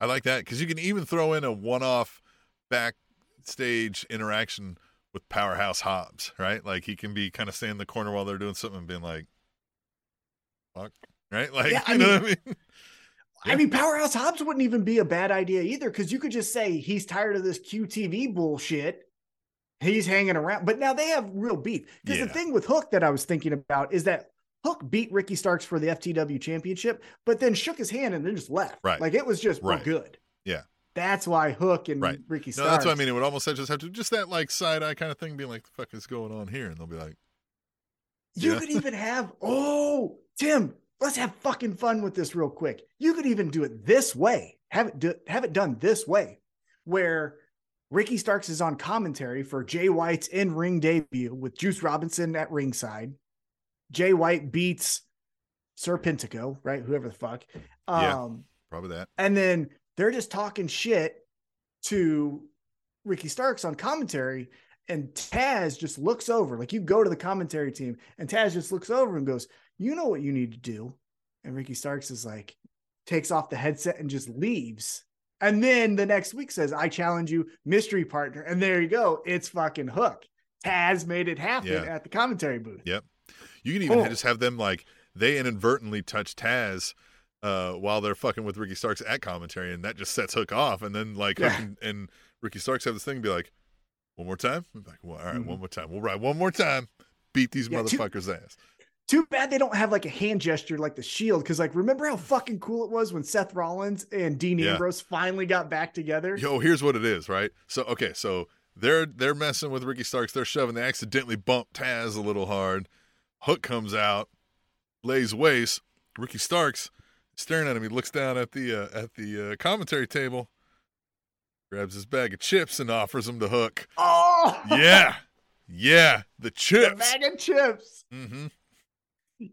I like that because you can even throw in a one off backstage interaction with Powerhouse Hobbs, right? Like he can be kind of staying in the corner while they're doing something and being like, fuck, right? Like,
Yeah, I
you know
mean-
what I mean?
I mean, Powerhouse Hobbs wouldn't even be a bad idea either, because you could just say he's tired of this QTV bullshit. He's hanging around, but now they have real beef. Because
Yeah.
the thing with Hook that I was thinking about is that Hook beat Ricky Starks for the FTW championship, but then shook his hand and then just left.
Right.
Like it was just
Right.
good.
Yeah.
That's why Hook and
Right.
Ricky
No,
Starks.
that's what I mean. It would almost just have to just that like side eye kind of thing, being like, "The fuck is going on here?" And they'll be like,
You
Yeah.
could even have, oh, Tim, let's have fucking fun with this real quick. You could even do it this way. Have it do, have it done this way, where Ricky Starks is on commentary for Jay White's in-ring debut with Juice Robinson at ringside. Jay White beats Serpentico, right? Whoever the fuck.
Yeah.
Um,
"Probably that."
and then they're just talking shit to Ricky Starks on commentary. And Taz just looks over, like you go to the commentary team, and Taz just looks over and goes, You know what you need to do. And Ricky Starks is like, takes off the headset and just leaves. And then the next week says, I challenge you, mystery partner. And there you go. It's fucking Hook. Taz made it happen
Yeah.
at the commentary booth.
Yep. You can even
Oh.
just have them like they inadvertently touch Taz uh, while they're fucking with Ricky Starks at commentary, and that just sets Hook off. And then like Hook
Yeah.
and, and Ricky Starks have this thing, and be like, "One more time." I'm like, well, "All right,
Mhm.
one more time. We'll ride one more time. Beat these
Yeah,
motherfuckers' ass."
Too bad they don't have like a hand gesture like the Shield, because like remember how fucking cool it was when Seth Rollins and Dean
Yeah.
Ambrose finally got back together.
Yo, here's what it is, right? So okay, so they're they're messing with Ricky Starks. They're shoving. They accidentally bump Taz a little hard. Hook comes out, lays waste. Ricky Starks staring at him. He looks down at the uh, at the uh, commentary table, grabs his bag of chips and offers him the Hook.
Oh
Yeah, yeah, the chips.
the bag of chips.
Mm-hmm.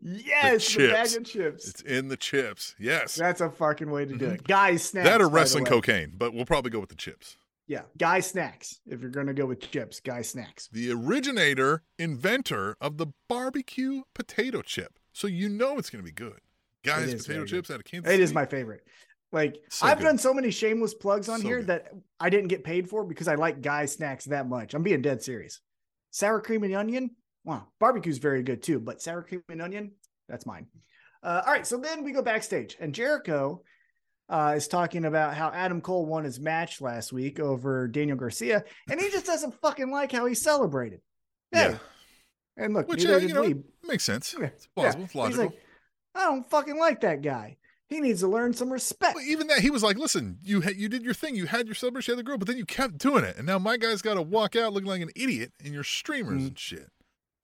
Yes, the, bag of chips.
It's in the chips. Yes,
That's a fucking way to do
Mhm.
it. Guys, snacks.
that or wrestling cocaine, but we'll probably go with the chips.
Yeah, guy snacks. If you're gonna go with chips, guy snacks.
the originator, inventor of the barbecue potato chip. So you know it's going to be good. Guys, potato chips out of Kansas
It is my favorite. Like
So
I've
good.
done so many shameless plugs on
So
here
good.
that I didn't get paid for because I like guy snacks that much. I'm being dead serious. Sour cream and onion. Wow, barbecue's very good too, but sour cream and onion, that's mine. Uh, all right, so then we go backstage, and Jericho uh, is talking about how Adam Cole won his match last week over Daniel Garcia, and he just doesn't fucking like how he celebrated. Hey,
Yeah.
and look,
Which, uh, you know,
we.
makes sense.
Yeah,
It's plausible. It's
He's
logical.
like, I don't fucking like that guy. He needs to learn some respect.
But even that, he was like, "Listen, you had you did your thing. You had your celebration, you had the girl, but then you kept doing it, and now my guy's got to walk out looking like an idiot in your streamers
Mhm.
and shit.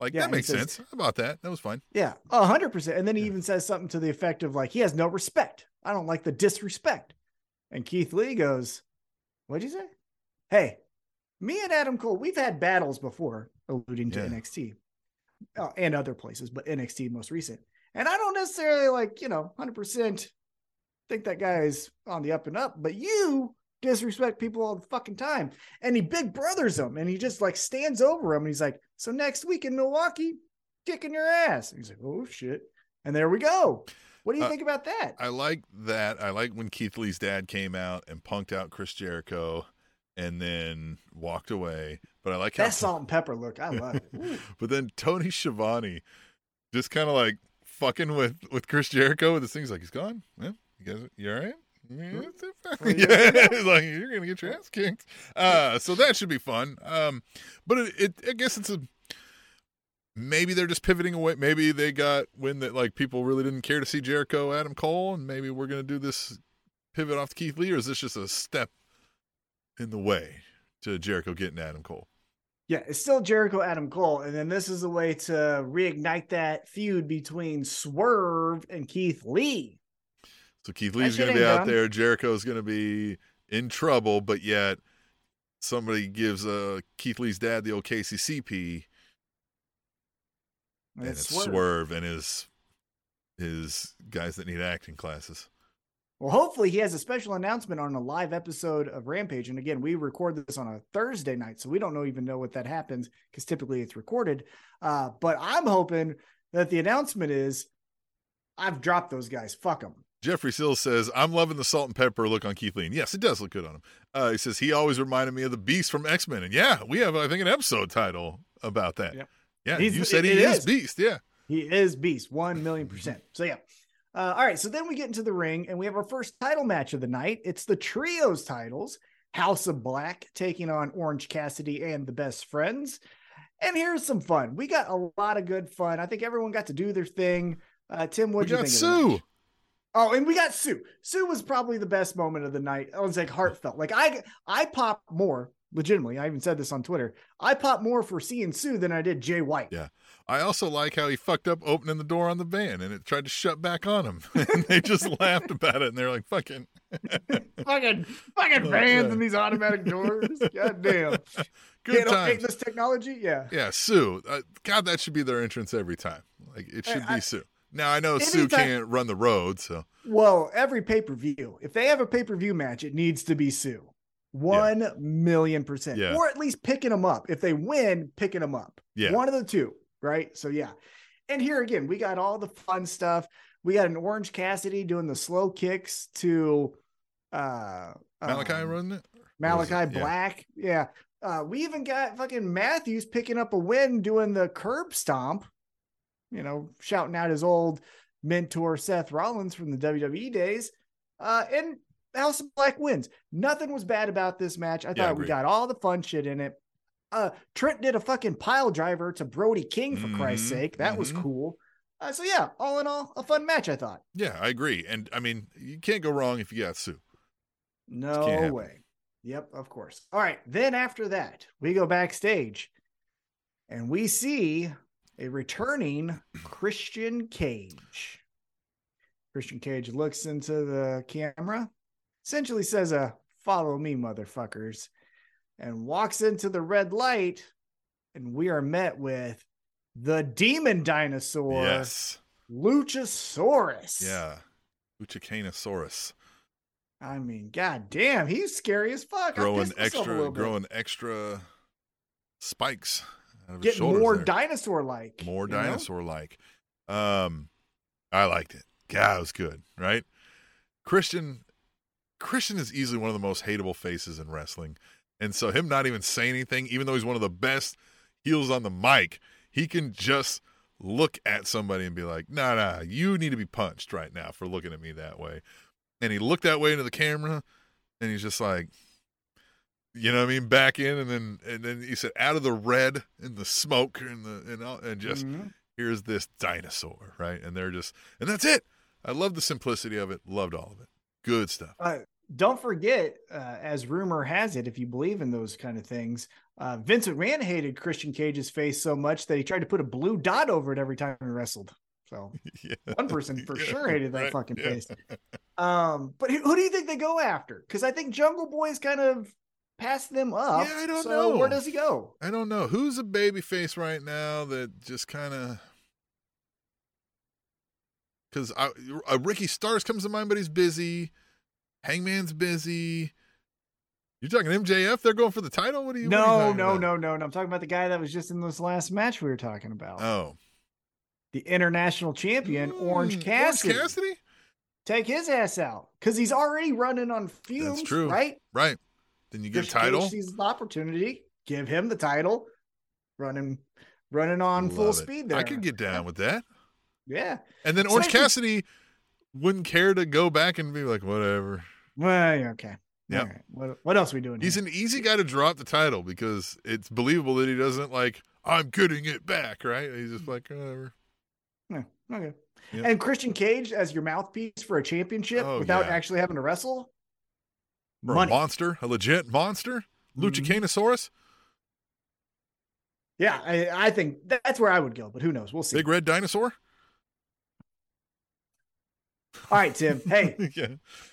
Like
Yeah,
that makes
says-
sense. How about that? That was fine.
Yeah, a hundred percent. And then he
Yeah.
even says something to the effect of like, he has no respect. I don't like the disrespect. And Keith Lee goes, What'd you say? Hey, me and Adam Cole, we've had battles before, alluding to
Yeah.
NXT uh, and other places, but NXT most recent. And I don't necessarily like, you know, 100% think that guy is on the up and up, but you disrespect people all the fucking time. And he big brothers them and he just like stands over him and he's like, So next week in Milwaukee, kicking your ass. And he's like, Oh shit. And there we go. What do you
Uh,
think about that?
I like that. I like when Keith Lee's dad came out and punked out Chris Jericho and then walked away. But I like how
That salt and pepper look. I love it.
But then Tony Schiavone just kind of like fucking with with Chris Jericho with his things like he's gone. Yeah, you guys, you all right? Yeah, he's like you're gonna get your ass kicked. Uh, so that should be fun. Um, but it, it, I guess it's a maybe they're just pivoting away. Maybe they got when that like people really didn't care to see Jericho, Adam Cole, and maybe we're gonna do this pivot off to Keith Lee, or is this just a step in the way to Jericho getting Adam Cole?
Yeah, it's still Jericho Adam Cole. And then this is a way to reignite that feud between Swerve and Keith Lee.
So Keith
That
Lee's going to be out
done.
there. Jericho's going to be in trouble, but yet somebody gives uh, Keith Lee's dad the old KCCP,
And
and
it's
it's
Swerve.
Swerve and his his guys that need acting classes.
Well, hopefully he has a special announcement on a live episode of Rampage. And again, we record this on a Thursday night, so we don't know even know what that happens because typically it's recorded. Uh, but I'm hoping that the announcement is I've dropped those guys. Fuck them.
Jeffrey Sills says, "I'm loving the salt and pepper look on Keith Lee." Yes, it does look good on him. Uh, he says he always reminded me of the Beast from X Men, and yeah, we have I think an episode title about that.
Yep.
Yeah,
He's-
you said
it
he is.
is.
Beast. Yeah,
He is beast, one million percent. So yeah. Uh, all right, so then we get into the ring and we have our first title match of the night. It's the trios titles: House of Black taking on Orange Cassidy and the Best Friends. And here's some fun. We got a lot of good fun. I think everyone got to do their thing. Uh, Tim, what do you think?
Sue.
Oh, and we got Sue. Sue was probably the best moment of the night. It was like heartfelt. Like I, I pop more. Legitimately, I even said this on Twitter. I pop more for seeing Sue than I did Jay White.
Yeah. I also like how he fucked up opening the door on the van and it tried to shut back on him. and they just laughed about it and they're like, fucking.
fucking fucking fans
yeah.
and these automatic doors. God damn.
Good
update
times.
this technology. Yeah.
Yeah, Sue. Uh, God, that should be their entrance every time. Like, it should
I-
be Sue. Now, I know Sue can't run the road, so.
Well, every pay per view, if they have a pay per view match, it needs to be Sue. One million percent.
Yeah.
Or at least picking them up. If they win, picking them up.
Yeah.
One of the two. Right. So, yeah. And here again, we got all the fun stuff. We got an Orange Cassidy doing the slow kicks to uh
Malachi
um,
running it?
Malachi
Yeah.
Black. Yeah. Uh, we even got fucking Matthews picking up a win doing the curb stomp, you know, shouting out his old mentor Seth Rollins from the WWE days. Uh, and House of Black wins. Nothing was bad about this match. I
Yeah,
thought we got all the fun shit in it. Uh, Trent did a fucking pile driver to Brody King for Christ's
Mhm,
sake. That was
mhm.
cool. Uh, so yeah, all in all, a fun match. I thought.
Yeah, I agree. And I mean, you can't go wrong if you got Sue.
No way. Yep, of course. All right. Then after that, we go backstage and we see a returning Christian Cage. Christian Cage looks into the camera, essentially says a follow me, motherfuckers, and walks into the red light. And we are met with the demon dinosaur,
yes.
Luchasaurus.
Yeah. Uchicanosaurus.
I mean, god damn, he's scary as fuck.
Growing
pissed myself a
extra, growing extra spikes out of
getting more
there.
dinosaur like.
more dinosaur like. Um, I liked it. God, it was good, right? Christian, Christian is easily one of the most hateable faces in wrestling, and so him not even saying anything, even though he's one of the best heels on the mic, he can just look at somebody and be like, "Nah, nah, you need to be punched right now for looking at me that way." And he looked that way into the camera, and he's just like, you know what I mean, back in, and then and then he said, out of the red and the smoke and the and all, and just
Mhm.
here's this dinosaur, right? And they're just, and that's it. I love the simplicity of it. Loved all of it. Good stuff.
Uh, don't forget, uh, as rumor has it, if you believe in those kind of things, uh, Vince McMahon hated Christian Cage's face so much that he tried to put a blue dot over it every time he wrestled. So
yeah.
one person for
Yeah,
sure hated that
right,
fucking
yeah.
face. Um, but who, do you think they go after? Because I think Jungle Boy's kind of passed them up.
Yeah, I don't
so
know.
Where does he go?
I don't know who's a baby face right now that just kind of. Because uh, Ricky Starks comes to mind, but he's busy. Hangman's busy. You're talking MJF? They're going for the title. What are you? are you
No, no,
about?
no, no, no. I'm talking about the guy that was just in this last match we were talking about.
Oh,
the international champion, Orange
Mm,
Cassidy.
Orange Cassidy.
Take his ass out because he's already running on fumes.
That's true.
right?
Right. Then you get a title.
Sees the opportunity, give him the title, running running on full
it.
speed there.
I could get down with that.
Yeah.
And then Orange Cassidy wouldn't care to go back and be like, whatever.
Well, yeah, okay.
Yeah.
Right. What, what else are we doing?
He's
here?
an easy guy to drop the title because it's believable that he doesn't like, I'm getting it back, right? He's just like, whatever.
Yeah, okay.
Yeah.
And Christian Cage as your mouthpiece for a championship
Oh,
without
yeah.
actually having to wrestle.
For a monster, a legit monster,
Mhm.
Luchacanosaurus,
Yeah, I, I think that's where I would go, but who knows? We'll see.
big red dinosaur.
All right, Tim. Hey,
yeah.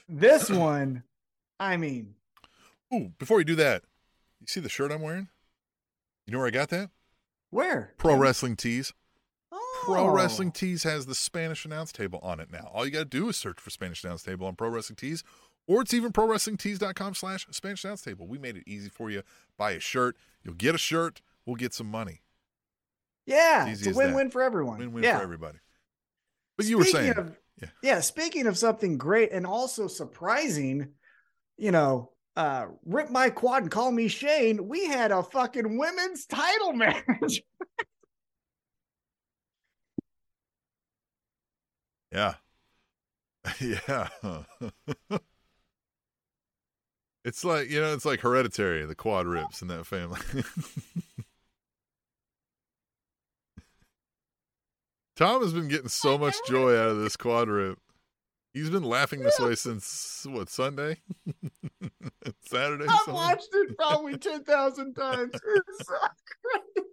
this one, I mean,
Ooh, before we do that, you see the shirt I'm wearing? You know where I got that?
where?
Pro Wrestling Tees.
Oh. Pro.
Wrestling Tees has the Spanish announce table on it now. All you got to do is search for Spanish announce table on Pro Wrestling Tees, or it's even prowrestlingtees.com slash Spanish announce table. We made it easy for you. Buy a shirt. You'll get a shirt. We'll get some money.
Yeah, it's a
as that.
win-win for everyone.
Win-win
yeah.
for everybody. But you were saying,
of,
yeah.
speaking of something great and also surprising, you know, uh, rip my quad and call me Shane. We had a fucking women's title match.
yeah. yeah. it's like, you know, it's like hereditary, the quad rips in that family. Tom has been getting so much joy out of this quad rip. He's been laughing this way since what Sunday, Saturday.
I've
something?
watched it probably 10,000 times. It's so great.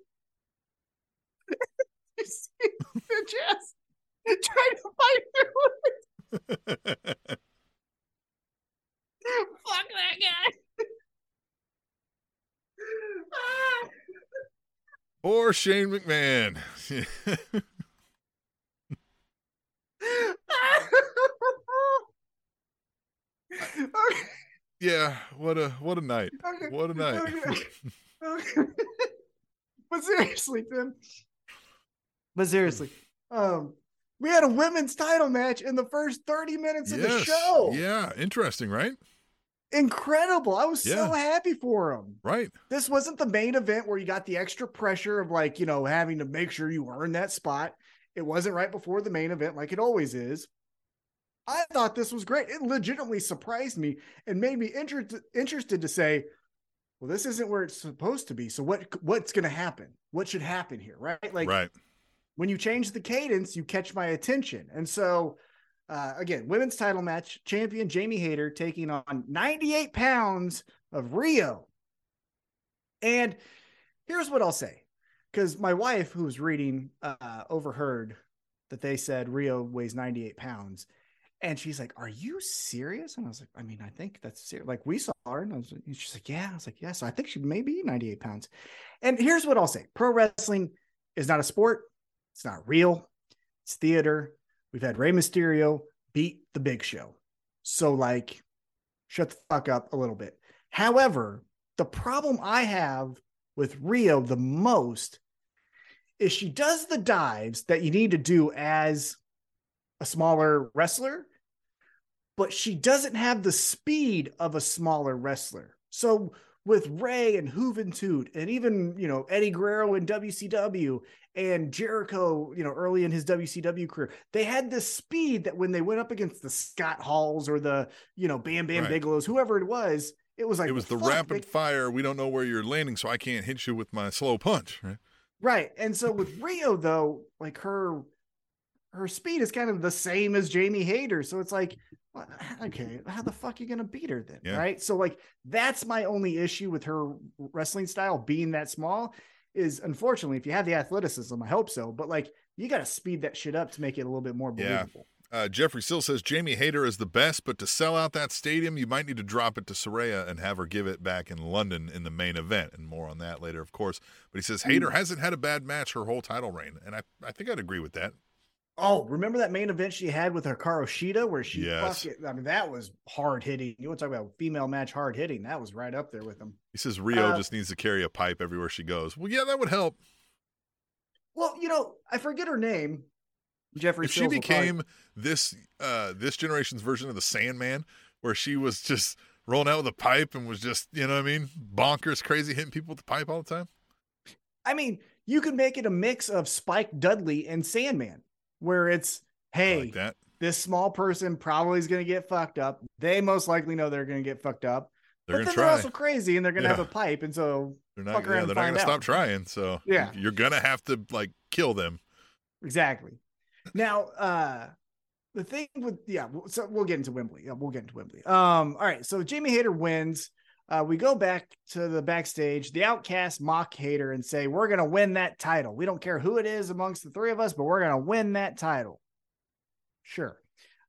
you see the chest trying to fight through it. Fuck that guy. Ah.
Poor Shane McMahon.
Okay,
yeah, what a what a night.
okay,
What a night.
okay, but seriously, Tim. But seriously, um, we had a women's title match in the first 30 minutes of the show.
Yeah, interesting, right?
Incredible. I was so happy for him.
Right.
This wasn't the main event where you got the extra pressure of like, you know, having to make sure you earn that spot. It wasn't right before the main event like it always is. I thought this was great. It legitimately surprised me and made me inter- interested to say, well, this isn't where it's supposed to be. So what what's going to happen? What should happen here, right? Like
right.
when you change the cadence, you catch my attention. And so, uh, again, women's title match champion Jamie Hayter taking on 98 pounds of Rio. And here's what I'll say because my wife, who was reading, uh, overheard that they said Rio weighs 98 pounds. And she's like, Are you serious? And I was like, I mean, I think that's serious. Like, we saw her. And I was, and she's like, Yeah. I was like, Yeah. So I think she may be 98 pounds. And here's what I'll say pro wrestling is not a sport, it's not real, it's theater. We've had Rey Mysterio beat the big show. So, like, shut the fuck up a little bit. However, the problem I have with Rio the most is she does the dives that you need to do as a smaller wrestler, but she doesn't have the speed of a smaller wrestler. So with Rey and Juventud and even, you know, Eddie Guerrero in WCW and Jericho, you know, early in his WCW career, they had this speed that when they went up against the Scott Halls or the, you know, Bam Bam
Right.
Bigelow's, whoever it was, it was like
it was the rapid
they-
fire. We don't know where you're landing, so I can't hit you with my slow punch. Right.
Right. And so with Rio though, like her her speed is kind of the same as Jamie Hayter. So it's like, okay, how the fuck are you gonna beat her then?
Yeah.
Right. So like that's my only issue with her wrestling style being that small is unfortunately if you have the athleticism, I hope so, but like you gotta speed that shit up to make it a little bit more
Yeah. Uh, Jeffrey Sill says Jamie Hayter is the best, but to sell out that stadium, you might need to drop it to Saraya and have her give it back in London in the main event. And more on that later, of course. But he says
Hmm.
Hayter hasn't had a bad match her whole title reign. And I, I think I'd agree with that.
Oh, remember that main event she had with Hikaru Shida where she
Yes.
fucking I mean that was hard hitting. You want to talk about female match hard hitting? That was right up there with them.
He says Rio
Uh,
just needs to carry a pipe everywhere she goes. Well, yeah, that would help.
Well, you know, I forget her name. Jeffrey
if she
Sills will probably-
became this uh this generation's version of the Sandman, where she was just rolling out with a pipe and was just, you know what I mean, bonkers, crazy, hitting people with the pipe all the time.
I mean, you could make it a mix of Spike Dudley and Sandman, where it's, hey,
like that.
this small person probably is going to get fucked up. They most likely know they're going to get fucked up.
They're
but
gonna
then they're also crazy and they're going to have a pipe. And so,
They're not.
fuck
Yeah, they're not gonna
out.
stop trying. So
Yeah.
you're gonna have to like kill them.
exactly. Now, uh, the thing with, yeah, so we'll get into Wembley. Yeah, we'll get into Wembley. Um, all right. So Jamie Hayter wins. Uh, we go back to the backstage. The Outcast mock Hayter and say, We're to win that title. We don't care who it is amongst the three of us, but we're to win that title. Sure.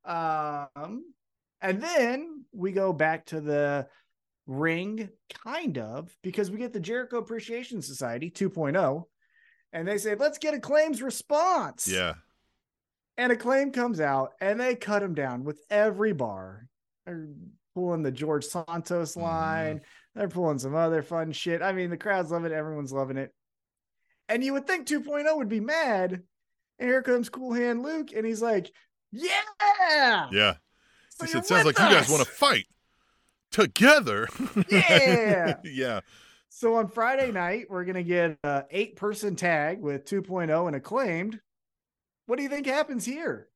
Um, and then we go back to the ring, kind of, because we get the Jericho Appreciation Society 2.0, and they say, Let's get a claims response.
Yeah.
And Acclaim comes out and they cut him down with every bar. They're pulling the George Santos
Mhm.
line. They're pulling some other fun shit. I mean, the crowd's loving it. Everyone's loving it. And you would think 2.0 would be mad. And here comes Cool Hand Luke. And he's like, Yeah.
Yeah.
So
he said, "Sounds like
with
you guys want to fight together."
Yeah.
yeah.
So on Friday night, we're going to get a eight person tag with 2.0 and acclaimed. What do you think happens here?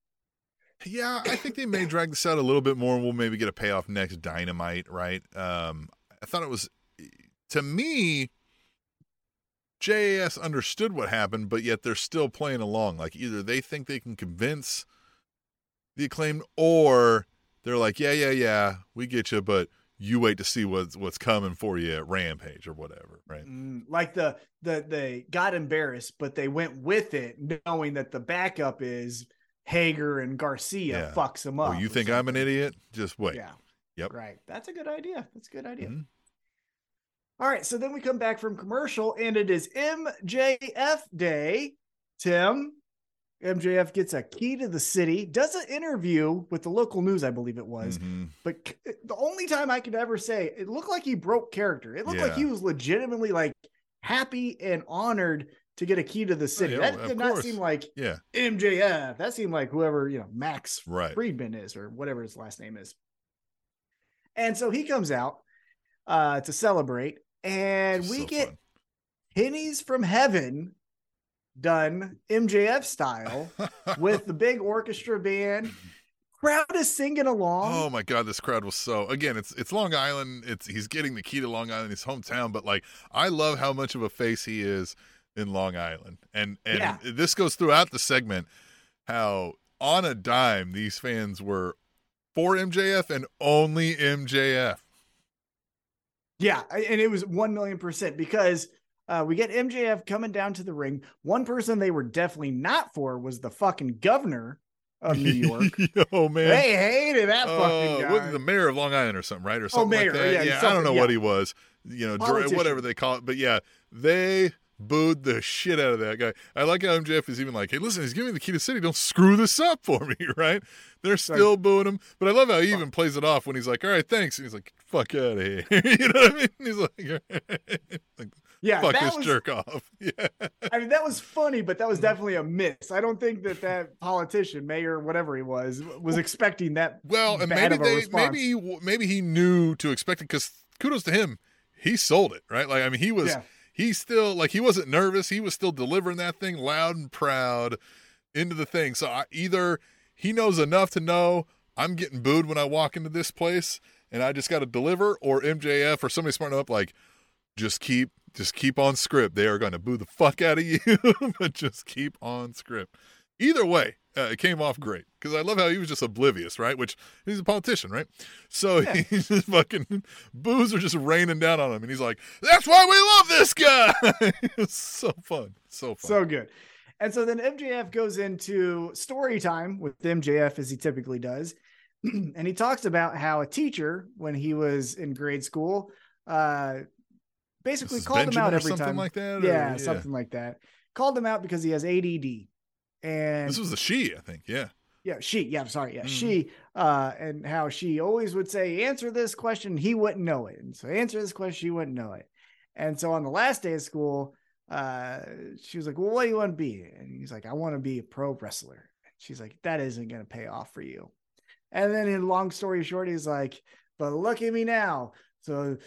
Yeah, I think they may drag this out a little bit more, and we'll maybe get a payoff next Dynamite, right? Um, I thought it was, to me, JAS understood what happened, but yet they're still playing along. Like either they think they can convince the acclaimed, or they're like, yeah, yeah, yeah, we get you, but you wait to see what's what's coming for you at Rampage or whatever, right?
Mm, like the the they got embarrassed, but they went with it, knowing that the backup is Hager and Garcia
Yeah.
fucks them
Oh,
up.
you think I'm an idiot? Just wait.
Yeah.
Yep.
Right. That's a good idea. That's a good idea.
Mhm.
All right. So then we come back from commercial, and it is MJF Day. Tim, MJF gets a key to the city, does an interview with the local news, I believe it was.
Mhm.
But c- the only time I could ever say it looked like he broke character. It looked like he was legitimately like happy and honored to get a key to the city.
yeah,
that did not
course.
seem like
Yeah,
MJF. That seemed like whoever, you know, Max
right.
Friedman is or whatever his last name is. And so he comes out uh to celebrate and we
So
get
fun.
pennies from heaven done MJF style with the big orchestra band. Crowd is singing along.
Oh my god, this crowd was so again, it's it's Long Island. It's he's getting the key to Long Island, his hometown, but like I love how much of a face he is in Long Island. And and
Yeah.
this goes throughout the segment how on a dime these fans were for MJF and only MJF.
Yeah, and it was 1 million percent because uh, we get MJF coming down to the ring. One person they were definitely not for was the fucking governor of New York.
oh man.
they hated that
Uh,
fucking guy.
what- the mayor of Long Island or something, right? Or something
mayor,
like that.
yeah,
Yeah, I don't know
yeah.
what he was. You know,
Politician.
whatever they call it. But yeah, they booed the shit out of that guy. I like how MJF is even like, "Hey, listen, he's giving me the key to the city. Don't screw this up for me, right?" They're still booing him, but I love how he even plays it off when he's like, "All right, thanks," and he's like, "Fuck out of here," you know what I mean? He's like, like
yeah,
"Fuck
that
this
was,
jerk off." Yeah,
I mean, that was funny, but that
Mm-hmm.
was definitely a miss. I don't think that that politician, mayor, whatever he was, was expecting that.
Well, and maybe they maybe he, maybe he knew to expect it because kudos to him, he sold it right. Like I mean, he was
Yeah.
he still like he wasn't nervous. He was still delivering that thing loud and proud into the thing. So I, either he knows enough to know I'm getting booed when I walk into this place, and I just got to deliver, or MJF or somebody smart enough like just keep just keep on script. They are going to boo the fuck out of you, but just keep on script. Either way, uh, it came off great because I love how he was just oblivious, right? Which he's a politician, right? So
Yeah.
he's just fucking boos are just raining down on him, and he's like, "That's why we love this guy." it's so fun, so fun.
So good. And so then MJF goes into story time with MJF as he typically does. and he talks about how a teacher, when he was in grade school, uh, basically called him out every
something
time.
like that. or-
yeah, something like that. Called him out because he has ADD. And
This was a she, I think. Yeah.
yeah, she, yeah, sorry, yeah,
Mhm.
she, uh, and how she always would say, answer this question, he wouldn't know it. And so answer this question, she wouldn't know it. And so on the last day of school, uh, she was like, Well, what do you want to be? And he's like, I want to be a pro wrestler. And she's like, That isn't going to pay off for you. And then in long story short, he's like, but look at me now. So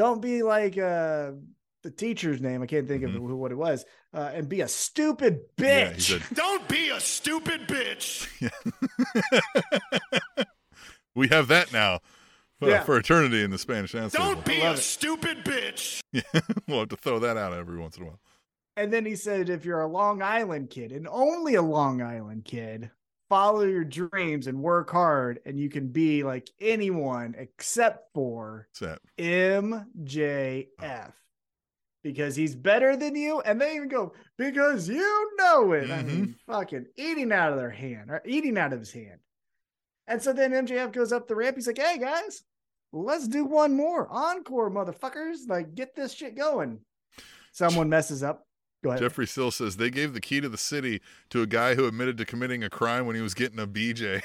don't be like uh the teacher's name. I can't think of who what it was. Uh, and be a stupid
Mm-hmm. Yeah, he
bitch.
said,
Don't be a stupid bitch.
we have that now uh,
Yeah.
for eternity in the Spanish announce
Don't be a
it.
stupid bitch.
we'll have to throw that out every once in a while.
and then he said, if you're a Long Island kid and only a Long Island kid, follow your dreams and work hard, and you can be like anyone except for
Set.
MJF because he's better than you. And they even go, because you know it. I mean, mm-hmm. fucking eating out of their hand, or eating out of his hand. And so then MJF goes up the ramp. He's like, hey, guys, let's do one more. Encore, motherfuckers. Like, get this shit going. Someone messes up. Go ahead.
Jeffrey Still says they gave the key to the city to a guy who admitted to committing a crime when he was getting a BJ.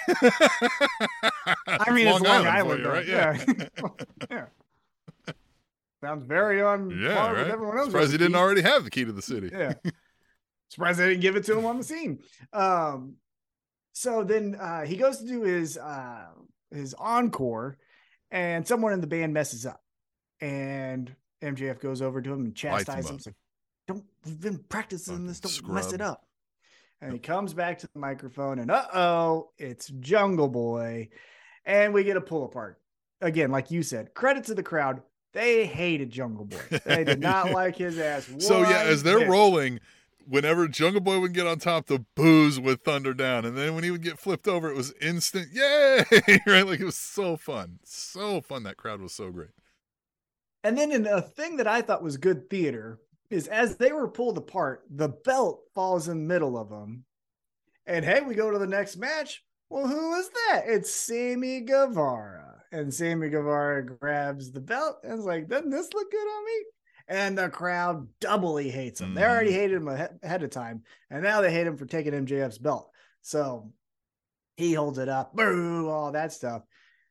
I mean, it's Long Island,
for you, right?
Yeah. yeah. Sounds very on
Yeah,
par with
right.
everyone else.
Surprised he didn't already have the key to the city.
yeah. Surprised they didn't give it to him on the scene. Um, so then uh, he goes to do his uh, his encore, and someone in the band messes up, and MJF goes over to him and
Lights him
chastises him. We've been practicing
Fucking
this. Don't mess it up." And he comes back to the microphone, and uh oh, it's Jungle Boy, and we get a pull apart again. Like you said, credit to the crowd. They hated Jungle Boy. They did not like his ass.
So yeah, as they're
bit.
rolling, whenever Jungle Boy would get on top, the booze would thunder down, and then when he would get flipped over, it was instant yay! right, like it was so fun, so fun. That crowd was so great.
And then in a thing that I thought was good theater is as they were pulled apart, the belt falls in the middle of them. And hey, we go to the next match. Well, who is that? It's Sammy Guevara. And Sammy Guevara grabs the belt and is like, doesn't this look good on me? And the crowd doubly hates him. They already
Mhm.
hated him ahead of time. And now they hate him for taking MJF's belt. So he holds it up, boo, all that stuff.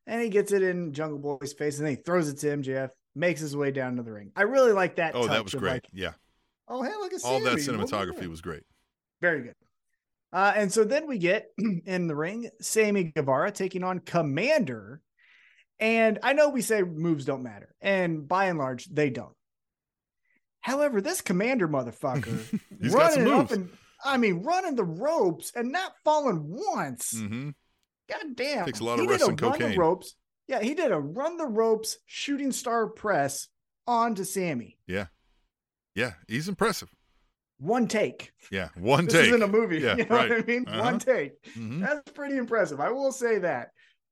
And he gets it in Jungle Boy's face and then he throws it to MJF, makes his way down to the ring. I really like that.
Oh, that was
of
great.
like,
yeah,
oh, hey, look at
all that
Sammy. What we
cinematography was great.
very good. Uh, and so then we get in the ring Sammy Guevara taking on Commander. And I know we say moves don't matter, and by and large, they don't. However, this Commander motherfucker
He's got some
running up
moves.
and I mean running the ropes and not falling once.
hmm
God damn.
Takes a lot of
he did
wrestling
run the
cocaine.
ropes. Yeah, he did a run the ropes shooting star press onto Sammy.
Yeah, Yeah, he's impressive.
One take.
Yeah, one
This
take.
isn't a movie.
Yeah,
you know
right.
what I mean?
Uh-huh.
One take.
Mhm.
That's pretty impressive. I will say that.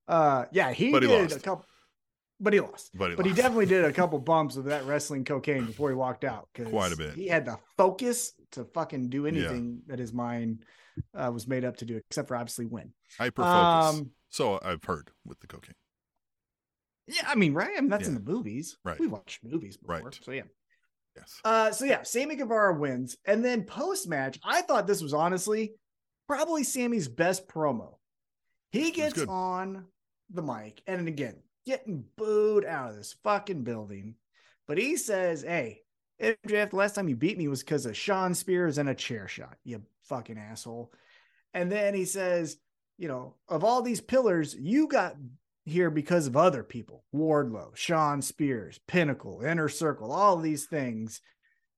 Uh yeah, he
he
did
lost.
a couple but he lost.
But he,
But he definitely did a couple bumps of that wrestling cocaine before he walked out.
Quite a bit.
He had the focus to fucking do anything that his mind uh, was made up to do, except for obviously win.
hyper focus.
Um,
so I've heard with the cocaine.
Yeah, I mean, right? I mean, that's in the movies.
Right.
We watched movies before.
Right.
So yeah.
Yes.
Uh so yeah, Sammy Guevara wins. And then post-match, I thought this was honestly probably Sammy's best promo. He gets on the mic and again, getting booed out of this fucking building. But he says, Hey, MJF, the last time you beat me was because of Shawn Spears and a chair shot, you fucking asshole. And then he says, you know, of all these pillars, you got here because of other people Wardlow, Shawn Spears, Pinnacle, Inner Circle, all these things.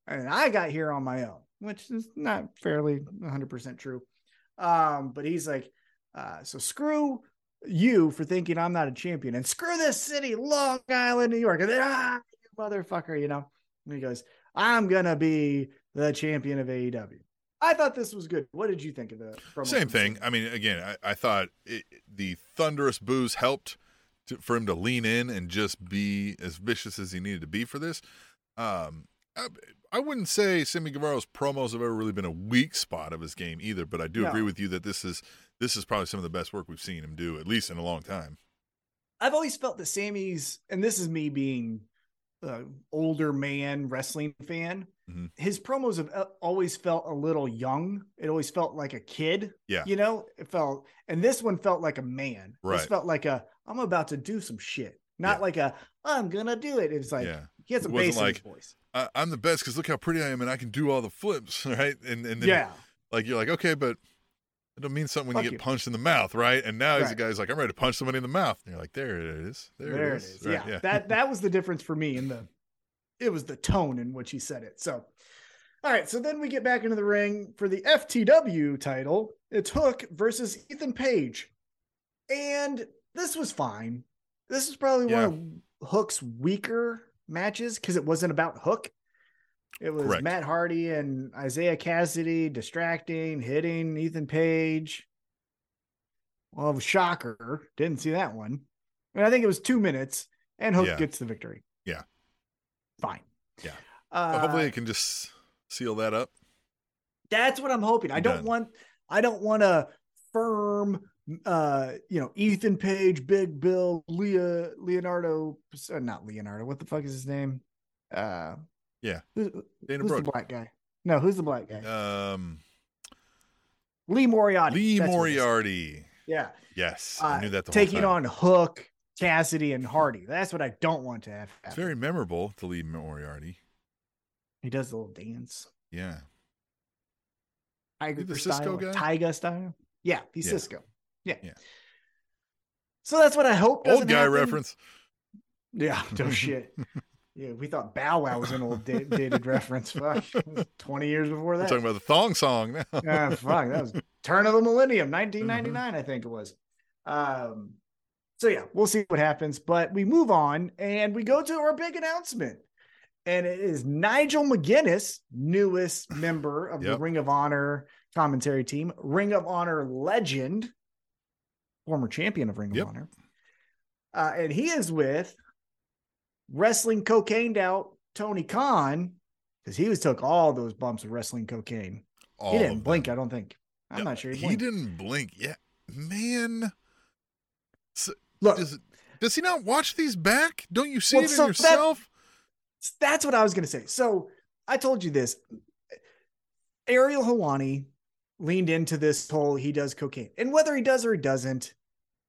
And I got here on my own, which is not fairly 100% true. Um, but he's like, uh, so screw you for thinking I'm not a champion and screw this city, Long Island, New York. And then, ah, you motherfucker, you know. And he goes, I'm going to be the champion of AEW. I thought this was good. What did you think of the promo
Same thing. I mean, again, I, I thought it, the thunderous booze helped to, for him to lean in and just be as vicious as he needed to be for this. Um, I, I wouldn't say Sammy Guevara's promos have ever really been a weak spot of his game either, but I do
No.
agree with you that this is this is probably some of the best work we've seen him do, at least in a long time.
I've always felt that Sammy's, and this is me being an older man wrestling fan.
Mhm.
His promos have uh, always felt a little young. It always felt like a kid.
Yeah.
you know, it felt, and this one felt like a man. This
Right.
felt like a I'm about to do some shit, not
Yeah.
like a I'm gonna do it. It's like
yeah,
he
has
a in
like,
his voice.
I, I'm the best because look how pretty I am and I can do all the flips, right? And and then,
Yeah,
like you're like okay, but It'll mean something when
Fuck
you
you.
get punched in the mouth, right? And now he's a
Right.
guy's like, I'm ready to punch somebody in the mouth. And you're like, there it is. There, it is. Right,
Yeah, that that was the difference for me in the it was the tone in which he said it. So all right, so then we get back into the ring for the FTW title. It's Hook versus Ethan Page. And this was fine. This is probably
Yeah.
one of Hook's weaker matches because it wasn't about Hook. It was
Correct.
Matt Hardy and Isiah Kassidy distracting, hitting Ethan Page. Well, shocker. Didn't see that one. And I think it was two minutes, and Hook
Yeah.
gets the victory.
Yeah.
Fine.
Yeah.
Uh,
hopefully, it can just seal that up.
that's what I'm hoping. I don't
Done.
want I don't want a firm uh you know Ethan Page, Big Bill, Leah Leonardo not Leonardo. What the fuck is his name? Uh
Yeah.
Who,
Dana
who's the black guy? No, who's the black guy?
Um,
Lee Moriarty.
Lee
That's what it is.
Moriarty.
Yeah.
Yes,
Uh,
I knew that the
taking
whole time.
on Hook, Kassidy, and Hardy. That's what I don't want to have.
It's very memorable to Lee Moriarty.
he does the little dance.
Yeah.
Tiger
the
style, Sisqó
guy?
Tyga style. Yeah, he's
Yeah.
Sisqó. Yeah.
Yeah.
So that's what I hope.
Old guy
happen.
reference.
Yeah, no shit. Yeah, we thought Bow Wow was an old da- dated reference. Fuck, twenty years before
We're
that.
talking about the thong song now.
Ah, fuck, that was turn of the millennium, 1999,
Mm-hmm.
I think it was. Um, so yeah, we'll see what happens. But we move on and we go to our big announcement, and it is Nigel McGuinness, newest member of the Ring of Honor commentary team, Ring of Honor legend, former champion of Ring of Honor, uh, and he is with wrestling cocaine out Tony Khan because he was took all those bumps of wrestling cocaine.
All
he didn't blink. I don't think. I'm
No,
not sure he,
He didn't blink. Yeah, man.
Look,
Does, does he not watch these back? Don't you see
Well,
it in
so that-
yourself?
that's what I was going to say. So I told you this. Ariel Helwani leaned into this whole he does cocaine. And whether he does or he doesn't,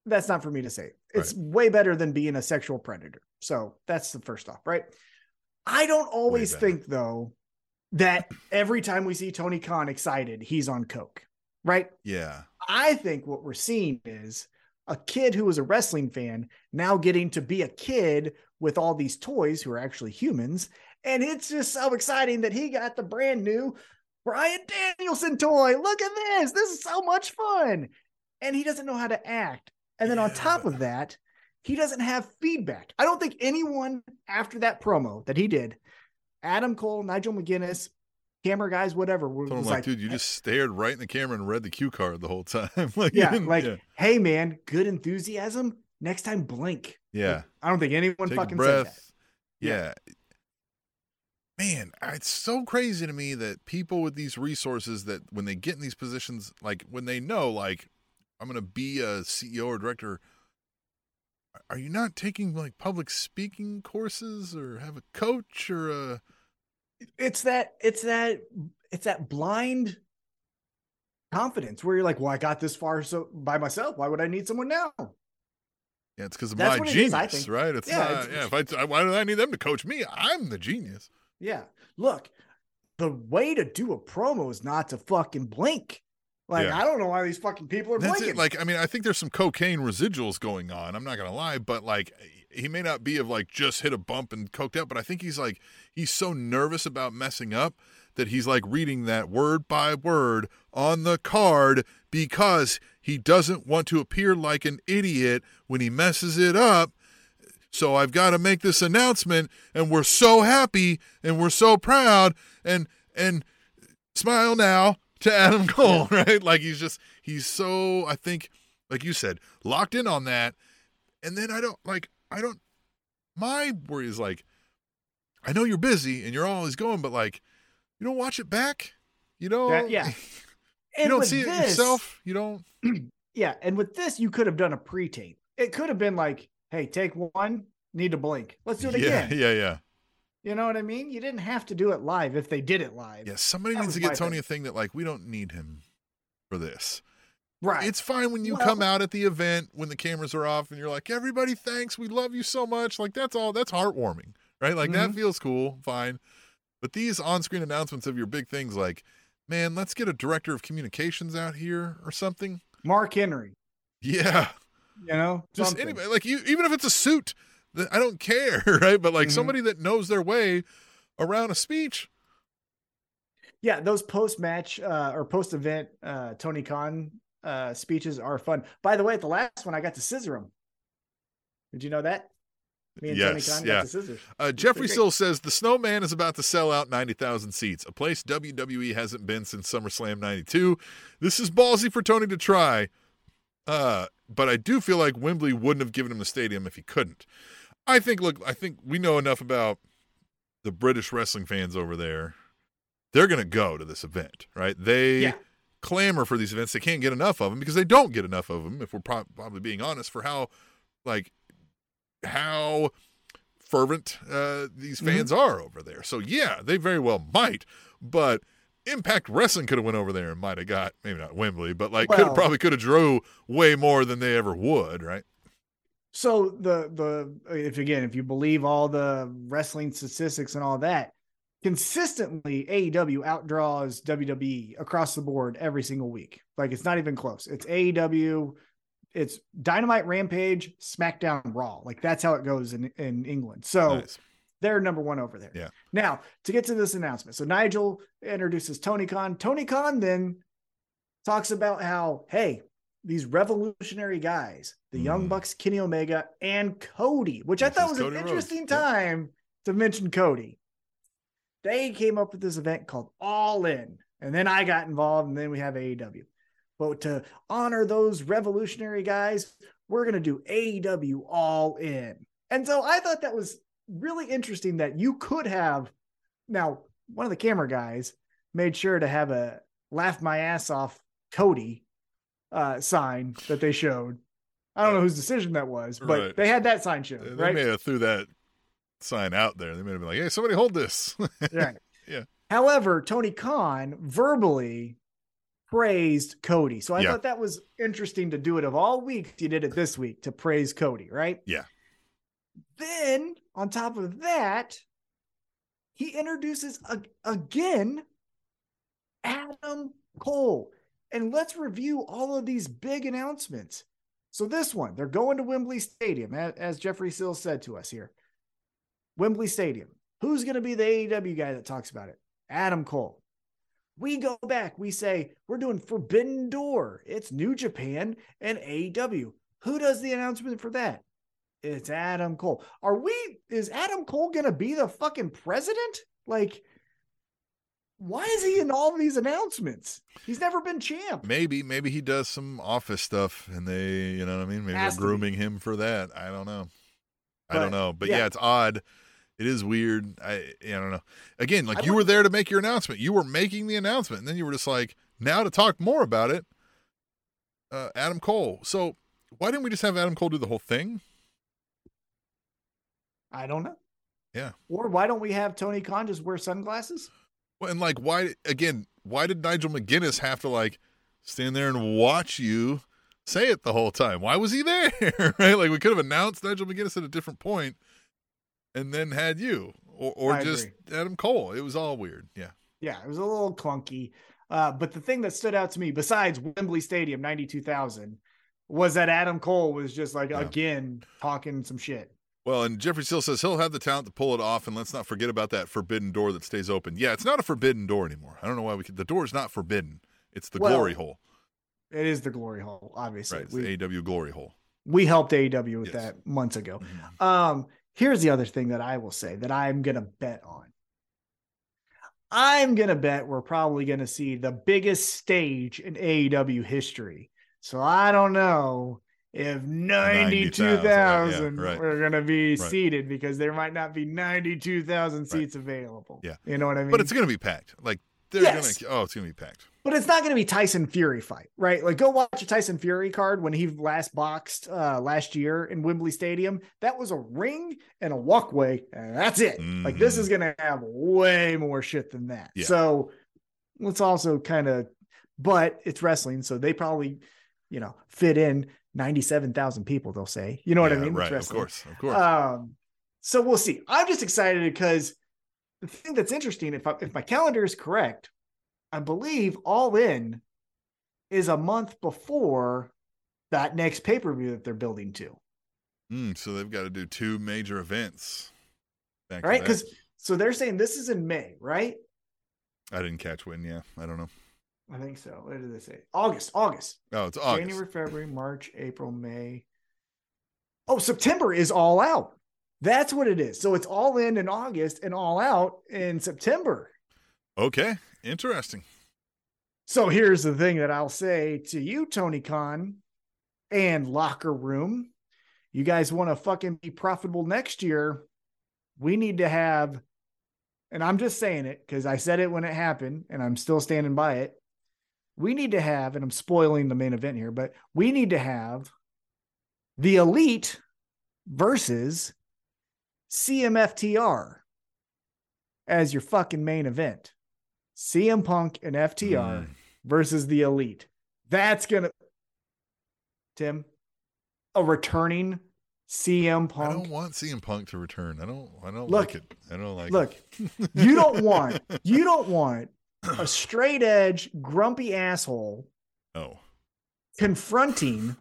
that's not for me to say. It's way better than being a sexual predator. So that's the first off, right? I don't always think, though, that every time we see Tony Khan excited, he's on coke, right?
yeah.
I think what we're seeing is a kid who was a wrestling fan now getting to be a kid with all these toys who are actually humans. And it's just so exciting that he got the brand new Bryan Danielson toy. Look at this. This is so much fun. And he doesn't know how to act. And then on top of that, he doesn't have feedback. I don't think anyone after that promo that he did, Adam Cole, Nigel McGuinness, camera guys, whatever, was
like,
like,
dude, you just stared right in the camera and read the cue card the whole time. like,
yeah, like,
yeah.
hey man, good enthusiasm. Next time, blink.
Yeah.
I don't think anyone
Take
fucking said that.
breath. Yeah. Man, it's so crazy to me that people with these resources that when they get in these positions, like when they know, like, I'm going to be a CEO or director, are you not taking like public speaking courses or have a coach or a.
It's that. It's that. It's that blind confidence where you're like, "Well, I got this far so by myself. Why would I need someone now?"
Yeah, it's because of
That's
my
is,
genius,
I think.
right? It's
Yeah,
not.
it's-
yeah, if I, why do I need them to coach me? I'm the genius.
Yeah. Look, the way to do a promo is not to fucking blink. Like
Yeah.
I don't know why these fucking people are
That's
blinking.
it. Like, I mean, I think there's some cocaine residuals going on. I'm not gonna lie, but like, he may not be of like just hit a bump and coked out, but I think he's like he's so nervous about messing up that he's like reading that word by word on the card because he doesn't want to appear like an idiot when he messes it up. So I've got to make this announcement, and we're so happy and we're so proud and and smile now to Adam Cole, right? Like he's just he's so I think like you said, locked in on that. And then I don't like I don't my worry is like I know you're busy and you're always going, but like you don't watch it back. You know,
That- yeah.
you
And
don't see it
this-
yourself. You don't.
Yeah, and with this, you could have done a pre-tape. It could have been like, "Hey, take one, need to blink. Let's do it
yeah,
again."
yeah, yeah,
You know what I mean? You didn't have to do it live if they did it live.
yeah. Somebody
That
needs to get Tony
thing.
a thing that like we don't need him for this.
Right.
It's fine when you
Well-
come out at the event when the cameras are off and you're like, everybody, thanks, we love you so much. Like that's all. That's heartwarming, right? Like that
Mhm.
feels cool, fine. But these on-screen announcements of your big things, like man, let's get a director of communications out here or something.
Mark Henry,
Yeah,
you know,
just
something.
anybody, like you, even if it's a suit, that I don't care, right? But like
Mhm.
somebody that knows their way around a speech.
Yeah, those post match uh, or post event uh, Tony Khan uh, speeches are fun. By the way, at the last one, I got to scissor him. Did you know that? Me and Tony
Yes,
Khan
yeah.
got to scissors.
Uh, Jeffrey. Sill says the Snowman is about to sell out 90,000 seats, a place WWE hasn't been since SummerSlam 92. This is ballsy for Tony to try, uh, but I do feel like Wembley wouldn't have given him the stadium if he couldn't. I think, look, I think we know enough about the British wrestling fans over there. They're going to go to this event, right? They
Yeah.
clamor for these events. They can't get enough of them because they don't get enough of them, if we're pro- probably being honest, for how, like, how fervent uh, these
Mhm.
fans are over there. So yeah, they very well might, but Impact Wrestling could have went over there and might have got maybe not Wembley, but like could
Well-
have probably could have drew way more than they ever would, right?
So the the if again if you believe all the wrestling statistics and all that, consistently AEW outdraws WWE across the board every single week. Like it's not even close. It's AEW, it's Dynamite Rampage, SmackDown Raw. Like that's how it goes in in England. So
Nice.
they're number one over there.
Yeah.
Now to get to this announcement, so Nigel introduces Tony Khan. Tony Khan then talks about how hey these revolutionary guys, the Young
Mm.
Bucks, Kenny Omega, and Cody, which I thought was
Cody
an
Rhodes.
interesting
Yep.
time to mention Cody. They came up with this event called All In, and then I got involved, and then we have AEW. But to honor those revolutionary guys, we're going to do AEW All In. And so I thought that was really interesting that you could have. Now, one of the camera guys made sure to have a laugh my ass off Cody uh, sign that they showed. I don't know whose decision that was, but
Right.
they had that sign shown,
They
right?
may have threw that sign out there. They may have been like, "Hey, somebody hold this."
Right.
Yeah.
However, Tony Khan verbally praised Cody. So I
Yeah.
thought that was interesting to do it of all weeks. You did it this week to praise Cody, right?
Yeah.
Then on top of that, he introduces a- again Adam Cole. And let's review all of these big announcements. So this one, they're going to Wembley Stadium, as Jeffrey Sills said to us here. Wembley Stadium. Who's going to be the AEW guy that talks about it? Adam Cole. We go back. We say we're doing Forbidden Door. It's New Japan and AEW. Who does the announcement for that? It's Adam Cole. Are we? Is Adam Cole going to be the fucking president? Like, why is he in all these announcements? He's never been champ.
maybe, maybe he does some office stuff, and they, you know what I mean? Maybe
Has
they're
be.
grooming him for that. I don't know. I don't know, but
yeah.
yeah. it's odd. It is weird. I, I don't know. Again, like
I
you
would-
were there to make your announcement. You were making the announcement, and then you were just like, now to talk more about it. Uh, Adam Cole. So why didn't we just have Adam Cole do the whole thing?
I don't know.
Yeah.
Or why don't we have Tony Khan just wear sunglasses?
Well, and like, why again? Why did Nigel McGuinness have to like stand there and watch you say it the whole time? Why was he there? right? Like, we could have announced Nigel McGuinness at a different point, and then had you, or or just Adam Cole. It was all weird. Yeah.
Yeah, it was a little clunky. Uh, but the thing that stood out to me, besides Wembley Stadium 92,000, was that Adam Cole was just like,
Yeah.
again, talking some shit.
Well, and Jeffrey Steele says he'll have the talent to pull it off, and let's not forget about that forbidden door that stays open. Yeah, it's not a forbidden door anymore. I don't know why we could. The door is not forbidden. It's the
Well,
glory hole.
It is the glory hole, obviously.
Right. It's
we,
the AW glory hole.
we helped AEW with
Yes.
that months ago.
Mhm.
Um, here's the other thing that I will say that I'm gonna bet on. I'm gonna bet we're probably gonna see the biggest stage in AEW history. So I don't know if 92,000
yeah, right.
are gonna be
Right.
seated because there might not be 92,000
Right.
seats available.
Yeah.
You know what I mean?
But it's going to be packed. Like they're
Yes.
going to. Oh, it's going to be packed.
but it's not going to be Tyson Fury fight, right? Like go watch a Tyson Fury card when he last boxed uh last year in Wembley Stadium. That was a ring and a walkway, and that's it. Like this is going to have way more shit than that.
Yeah.
So let's also kind of, but it's wrestling, so they probably, you know, fit in ninety-seven thousand people. They'll say, you know what I mean?
Right. Of course. Of course.
Um, so we'll see. I'm just excited because the thing that's interesting, if I, if my calendar is correct, I believe All In is a month before that next pay per view that they're building to.
Mm, so they've got to do two major events.
Right? Because so they're saying this is in May, right?
I didn't catch when. Yeah, I don't know.
I think so. What did they say? August, August,
Oh, it's August.
January, February, March, April, May. Oh, September is all out. That's what it is. So it's all in in August and all out in September.
Okay, interesting.
So here's the thing that I'll say to you, Tony Khan and Locker Room. You guys want to fucking be profitable next year. We need to have, and I'm just saying it because I said it when it happened and I'm still standing by it. We need to have, and I'm spoiling the main event here, but we need to have the elite versus CMFTR as your fucking main event. CM Punk and FTR
Mm.
versus the elite. That's gonna Tim, a returning CM Punk.
I don't want CM Punk to return. I don't. I don't
Look,
like it. I don't like.
Look, you don't want you don't want a straight edge grumpy asshole
Oh.
confronting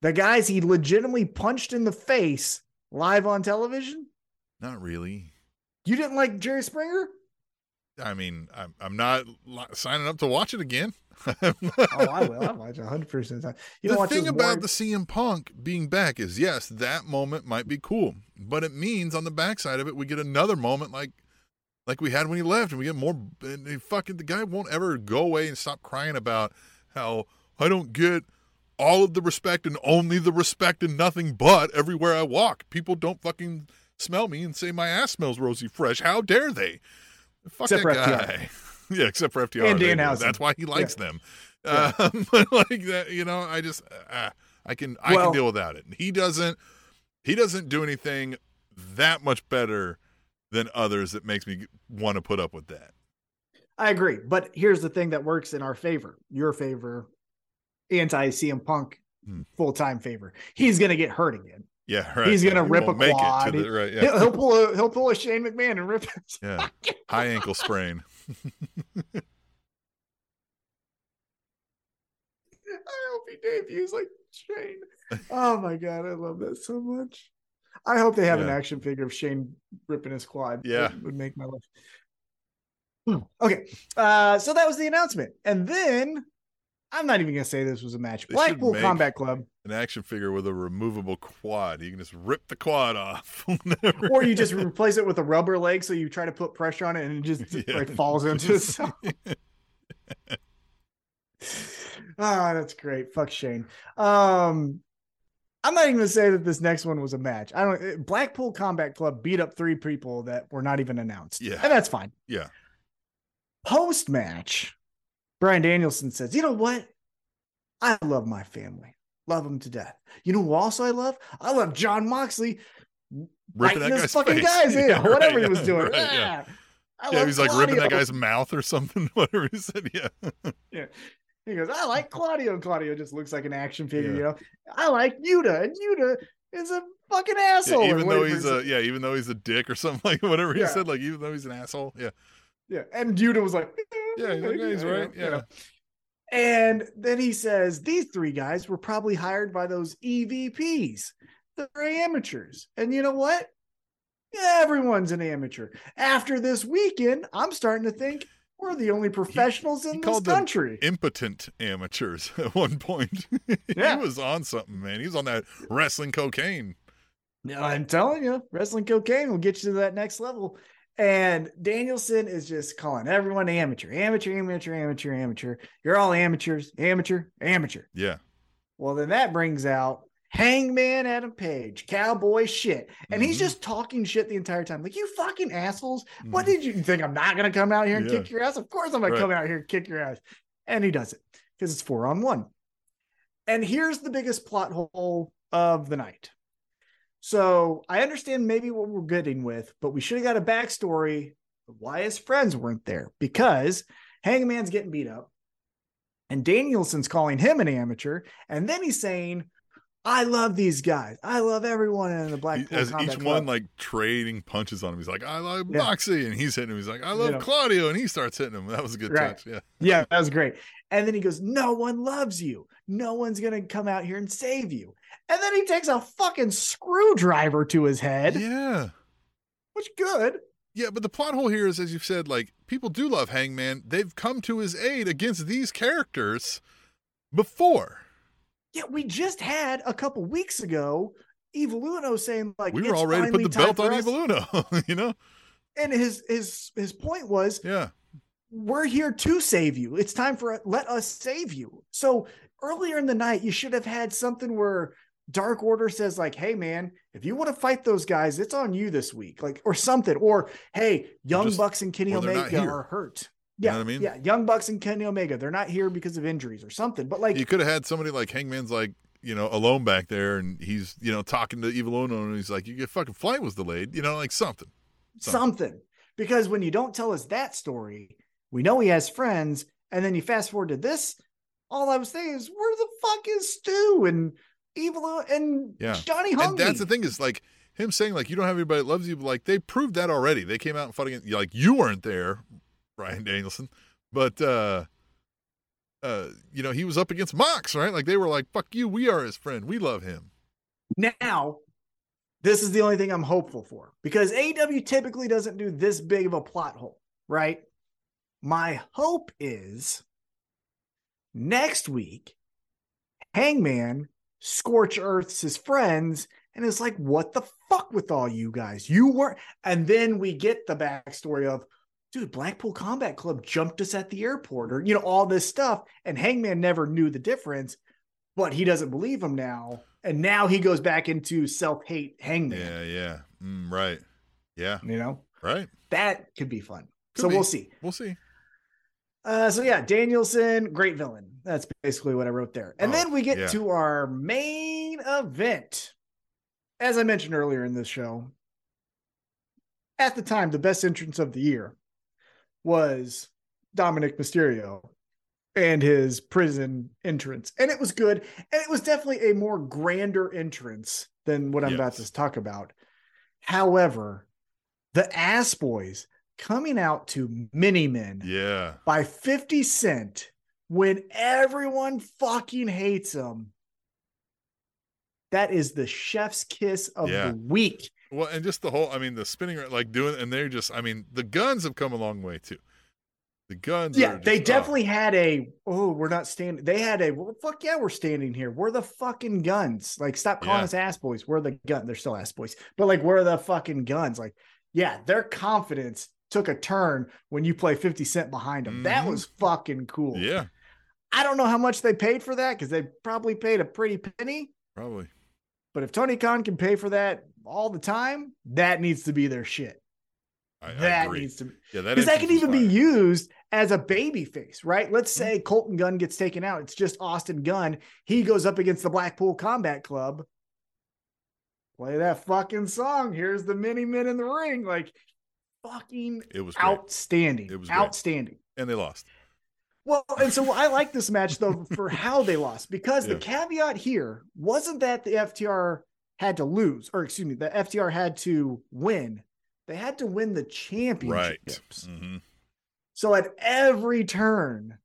the guys he legitimately punched in the face live on television.
Not really.
You didn't like Jerry Springer?
I mean, I'm I'm not signing up to watch it again.
Oh, I will. I watch 100 percent of the time. You
the thing about
war-
the CM Punk being back is yes, that moment might be cool, but it means on the backside of it, we get another moment like like we had when he left, and we get more. And fucking the guy won't ever go away and stop crying about how I don't get all of the respect and only the respect and nothing but everywhere I walk. People don't fucking smell me and say my ass smells rosy fresh. How dare they? Fuck
Except
that
for FTR.
guy. yeah, except for FTR.
And. Danhausen.
That's why he likes them.
Yeah.
Um, but like that, you know, I just uh, I can I
Well-
can deal without it. He doesn't he doesn't do anything that much better than others that makes me want to put up with that.
I agree. But here's the thing that works in our favor, your favor, anti CM Punk
Hmm.
full time favor. He's gonna get hurt again.
Yeah, right.
He's gonna
he
rip a quad.
It the, right, yeah,
He'll, he'll pull a he'll pull a Shane McMahon and rip his
yeah. High ankle sprain.
I hope he debuts like Shane. Oh my god, I love that so much. I hope they have an action figure of Shane ripping his quad.
Yeah.
That would make my life. Hmm. Okay, uh, so that was the announcement, and then I'm not even gonna say this was a match.
They
Blackpool Combat Club,
An action figure with a removable quad. You can just rip the quad off.
or you just replace it with a rubber leg, so you try to put pressure on it and it just
Yeah.
like falls into itself. Ah, that's great. Fuck Shane. Um, I'm not even gonna say that this next one was a match. I don't. eh, Blackpool Combat Club beat up three people that were not even announced.
Yeah.
and that's fine.
Yeah.
Post match, Bryan Danielson says, "You know what? I love my family. Love them to death. You know who also I love? I love Jon Moxley
ripping that guy's
fucking
face.
guys in,
Yeah,
whatever
right,
he was
yeah,
doing.
right, yeah.
yeah. I
Yeah, he's like ripping that guy's mouth or something. Whatever he said. Yeah. yeah.
He goes, I like Claudio. And Claudio just looks like an action figure,
Yeah.
you know. I like Yuta, and Yuta is a fucking asshole.
Yeah, even though he's a yeah, even though he's a dick or something like whatever he
Yeah.
said, like even though he's an asshole, yeah,
yeah, and Yuta was like,
yeah, he's, like, he's right,
you
yeah,
know. And then he says, These three guys were probably hired by those EVPs. They're amateurs. And you know what? Yeah, everyone's an amateur. After this weekend, I'm starting to think we're the only professionals
he
in this
called them
country.
impotent amateurs at one point.
Yeah.
he was on something, man. He was on that wrestling cocaine.
Yeah, I'm telling you, wrestling cocaine will get you to that next level. And Danielson is just calling everyone amateur, amateur, amateur, amateur, amateur. You're all amateurs, amateur, amateur.
Yeah,
Well, then that brings out Hangman Adam Page, cowboy shit. And he's
Mhm.
just talking shit the entire time. Like, you fucking assholes. What
Mhm.
did you think? I'm not going to come out here and
Yeah.
kick your ass? Of course I'm going
Right.
to come out here and kick your ass. And he does it because it's four on one. And here's the biggest plot hole of the night. So I understand maybe what we're getting with, but we should have got a backstory of why his friends weren't there because Hangman's getting beat up and Danielson's calling him an amateur. And then he's saying, I love these guys. I love everyone in the
He-
Blackpool
As
Combat
each
Club.
one like trading punches on him, he's like, "I love
Yeah.
Moxie," and he's hitting him. He's like, "I love
know.
Claudio," and he starts hitting him. That was a good
Right.
touch. Yeah,
Yeah, that was great. And then he goes, No one loves you. No one's going to come out here and save you. And then he takes a fucking screwdriver to his head,
yeah,
which good.
yeah. But the plot hole here is, as you've said, like people do love Hangman. They've come to his aid against these characters before.
Yeah, we just had a couple weeks ago Evil Uno saying like
we were all ready to put the belt on
us."
Evil you know?
And his his his point was
Yeah,
we're here to save you. It's time for let us save you. So earlier in the night, you should have had something where Dark Order says, like, hey man, if you want to fight those guys, it's on you this week, like, or something. Or hey, Young
just-
Bucks and Kenny Omega are hurt.
You
Yeah,
know what I mean?
yeah, Young Bucks and Kenny Omega, they're not here because of injuries or something. But like,
you could have had somebody like Hangman's like you know alone back there, and he's you know talking to Evil Uno, and he's like, "Your fucking flight was delayed," you know, like something.
something. Because when you don't tell us that story, we know he has friends, and then you fast forward to this. All I was thinking is, where the fuck is Stu and Evil and
Yeah.
Johnny
And that's the thing is like him saying like you don't have anybody that loves you, but like they proved that already. They came out and fought against like you weren't there, Bryan Danielson, but uh uh you know he was up against Mox, right? Like they were like fuck you, we are his friend, we love him.
Now, this is the only thing I'm hopeful for because AEW typically doesn't do this big of a plot hole, right? My hope is next week, Hangman scorch earths his friends and is like, what the fuck with all you guys? You weren't. And then we get the backstory of, dude, Blackpool Combat Club jumped us at the airport or, you know, all this stuff. And Hangman never knew the difference, but he doesn't believe him now. And now he goes back into self hate Hangman,
Yeah, yeah. Mm, right. Yeah,
you know,
right.
that could be fun.
Could
so
be.
we'll see.
We'll see.
Uh, so yeah, Danielson, great villain. That's basically what I wrote there. And
Oh,
then we get
yeah.
to our main event. As I mentioned earlier in this show, at the time, the best entrance of the year was Dominik Mysterio and his prison entrance. And it was good. And it was definitely a more grander entrance than what I'm about to talk about. However, the Ass Boys coming out to Many Men
Yeah.
by 50 Cent when everyone fucking hates him. That is the chef's kiss of
Yeah.
the week.
Well, and just the whole, I mean, the spinning, like doing, and they're just, I mean, the guns have come a long way too. The guns,
Yeah, they
just- oh,
definitely had a oh, we're not standing. They had a well, fuck yeah, we're standing here. We're the fucking guns. Like, stop calling
Yeah.
us ass boys. We're the gun. They're still ass boys, but like we're the fucking guns. Like, yeah, their confidence took a turn when you play 50 Cent behind them. That
Mhm.
was fucking cool.
yeah,
I don't know how much they paid for that because they probably paid a pretty penny.
probably.
But if Tony Khan can pay for that all the time, that needs to be their shit.
I, I
that
agree.
needs to be
yeah, that
because that can
entrance was
even be.
Mm-hmm.
used as a baby face, right? Let's say Colton Gunn gets taken out. It's just Austin Gunn. He goes up against the Blackpool Combat Club. Play that fucking song. Here's the many men in the ring. Like fucking
It was great.
outstanding.
It was great.
outstanding.
and they lost.
Well, and so I like this match though for how they lost because the caveat here wasn't that the FTR had to lose, or excuse me, the FTR had to win. They had to win the championship.
Right.
championships.
hmm
So at every turn,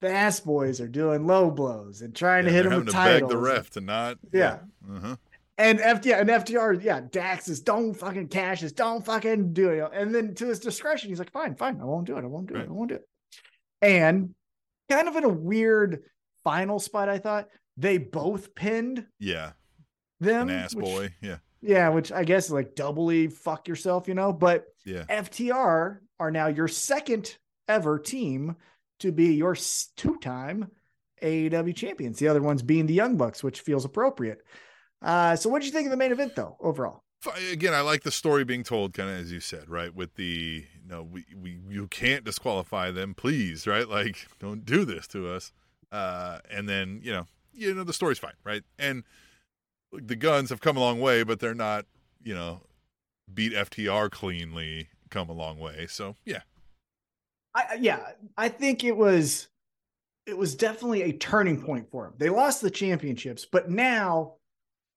the ass boys are doing low blows and trying to hit him with
to
titles.
beg the ref to not.
Yeah.
Uh-huh.
And FTR and FTR, yeah, Dax is don't fucking cash this, don't fucking do it. And then to his discretion, he's like, fine, fine, I won't do it. I won't do it. I won't do it. And kind of in a weird final spot, I thought they both pinned
Yeah.
Them.
An ass
which-
boy. Yeah.
Yeah, which I guess is like doubly fuck yourself, you know. But
Yeah.
FTR are now your second ever team to be your two time AEW champions. The other ones being the Young Bucks, which feels appropriate. Uh, so, what did you think of the main event, though, overall?
Again, I like the story being told, kind of as you said, right? With the, you know, we, we you can't disqualify them, please, right? Like, don't do this to us. Uh, and then, you know, you know, the story's fine, right? And the guns have come a long way, but they're not, you know, beat FTR cleanly, come a long way. So, yeah,
I, yeah, I think it was it was definitely a turning point for them. They lost the championships, but now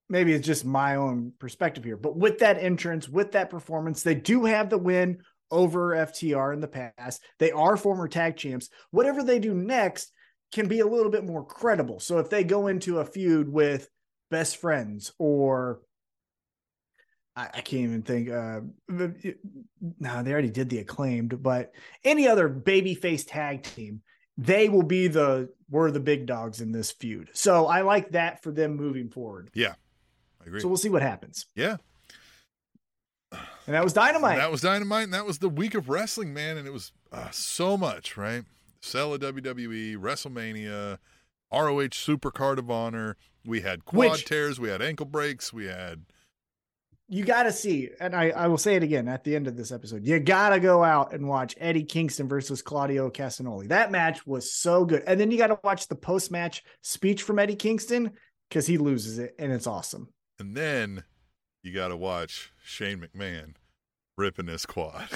maybe it's just my own perspective here, but with that entrance, with that performance, they do have the win over FTR in the past. They are former tag champs. Whatever they do next can be a little bit more credible. So if they go into a feud with best friends or I, I can't even think. Uh, no, they already did the acclaimed, but any other babyface tag team, they will be the we're the big dogs in this feud. So I like that for them moving forward.
Yeah, I agree.
So we'll see what happens.
yeah,
And that was dynamite.
that was dynamite, and that was the week of wrestling, man. And it was uh, so much, right? Sell a WWE, WrestleMania, ROH Super Card of Honor. We had quad
Which-
tears, we had ankle breaks, we had
you got to see, and I, I will say it again at the end of this episode. You got to go out and watch Eddie Kingston versus Claudio Castagnoli. That match was so good. And then you got to watch the post match speech from Eddie Kingston because he loses it, and it's awesome.
And then you got to watch Shane McMahon ripping his quad.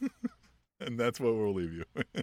and that's what we'll leave you.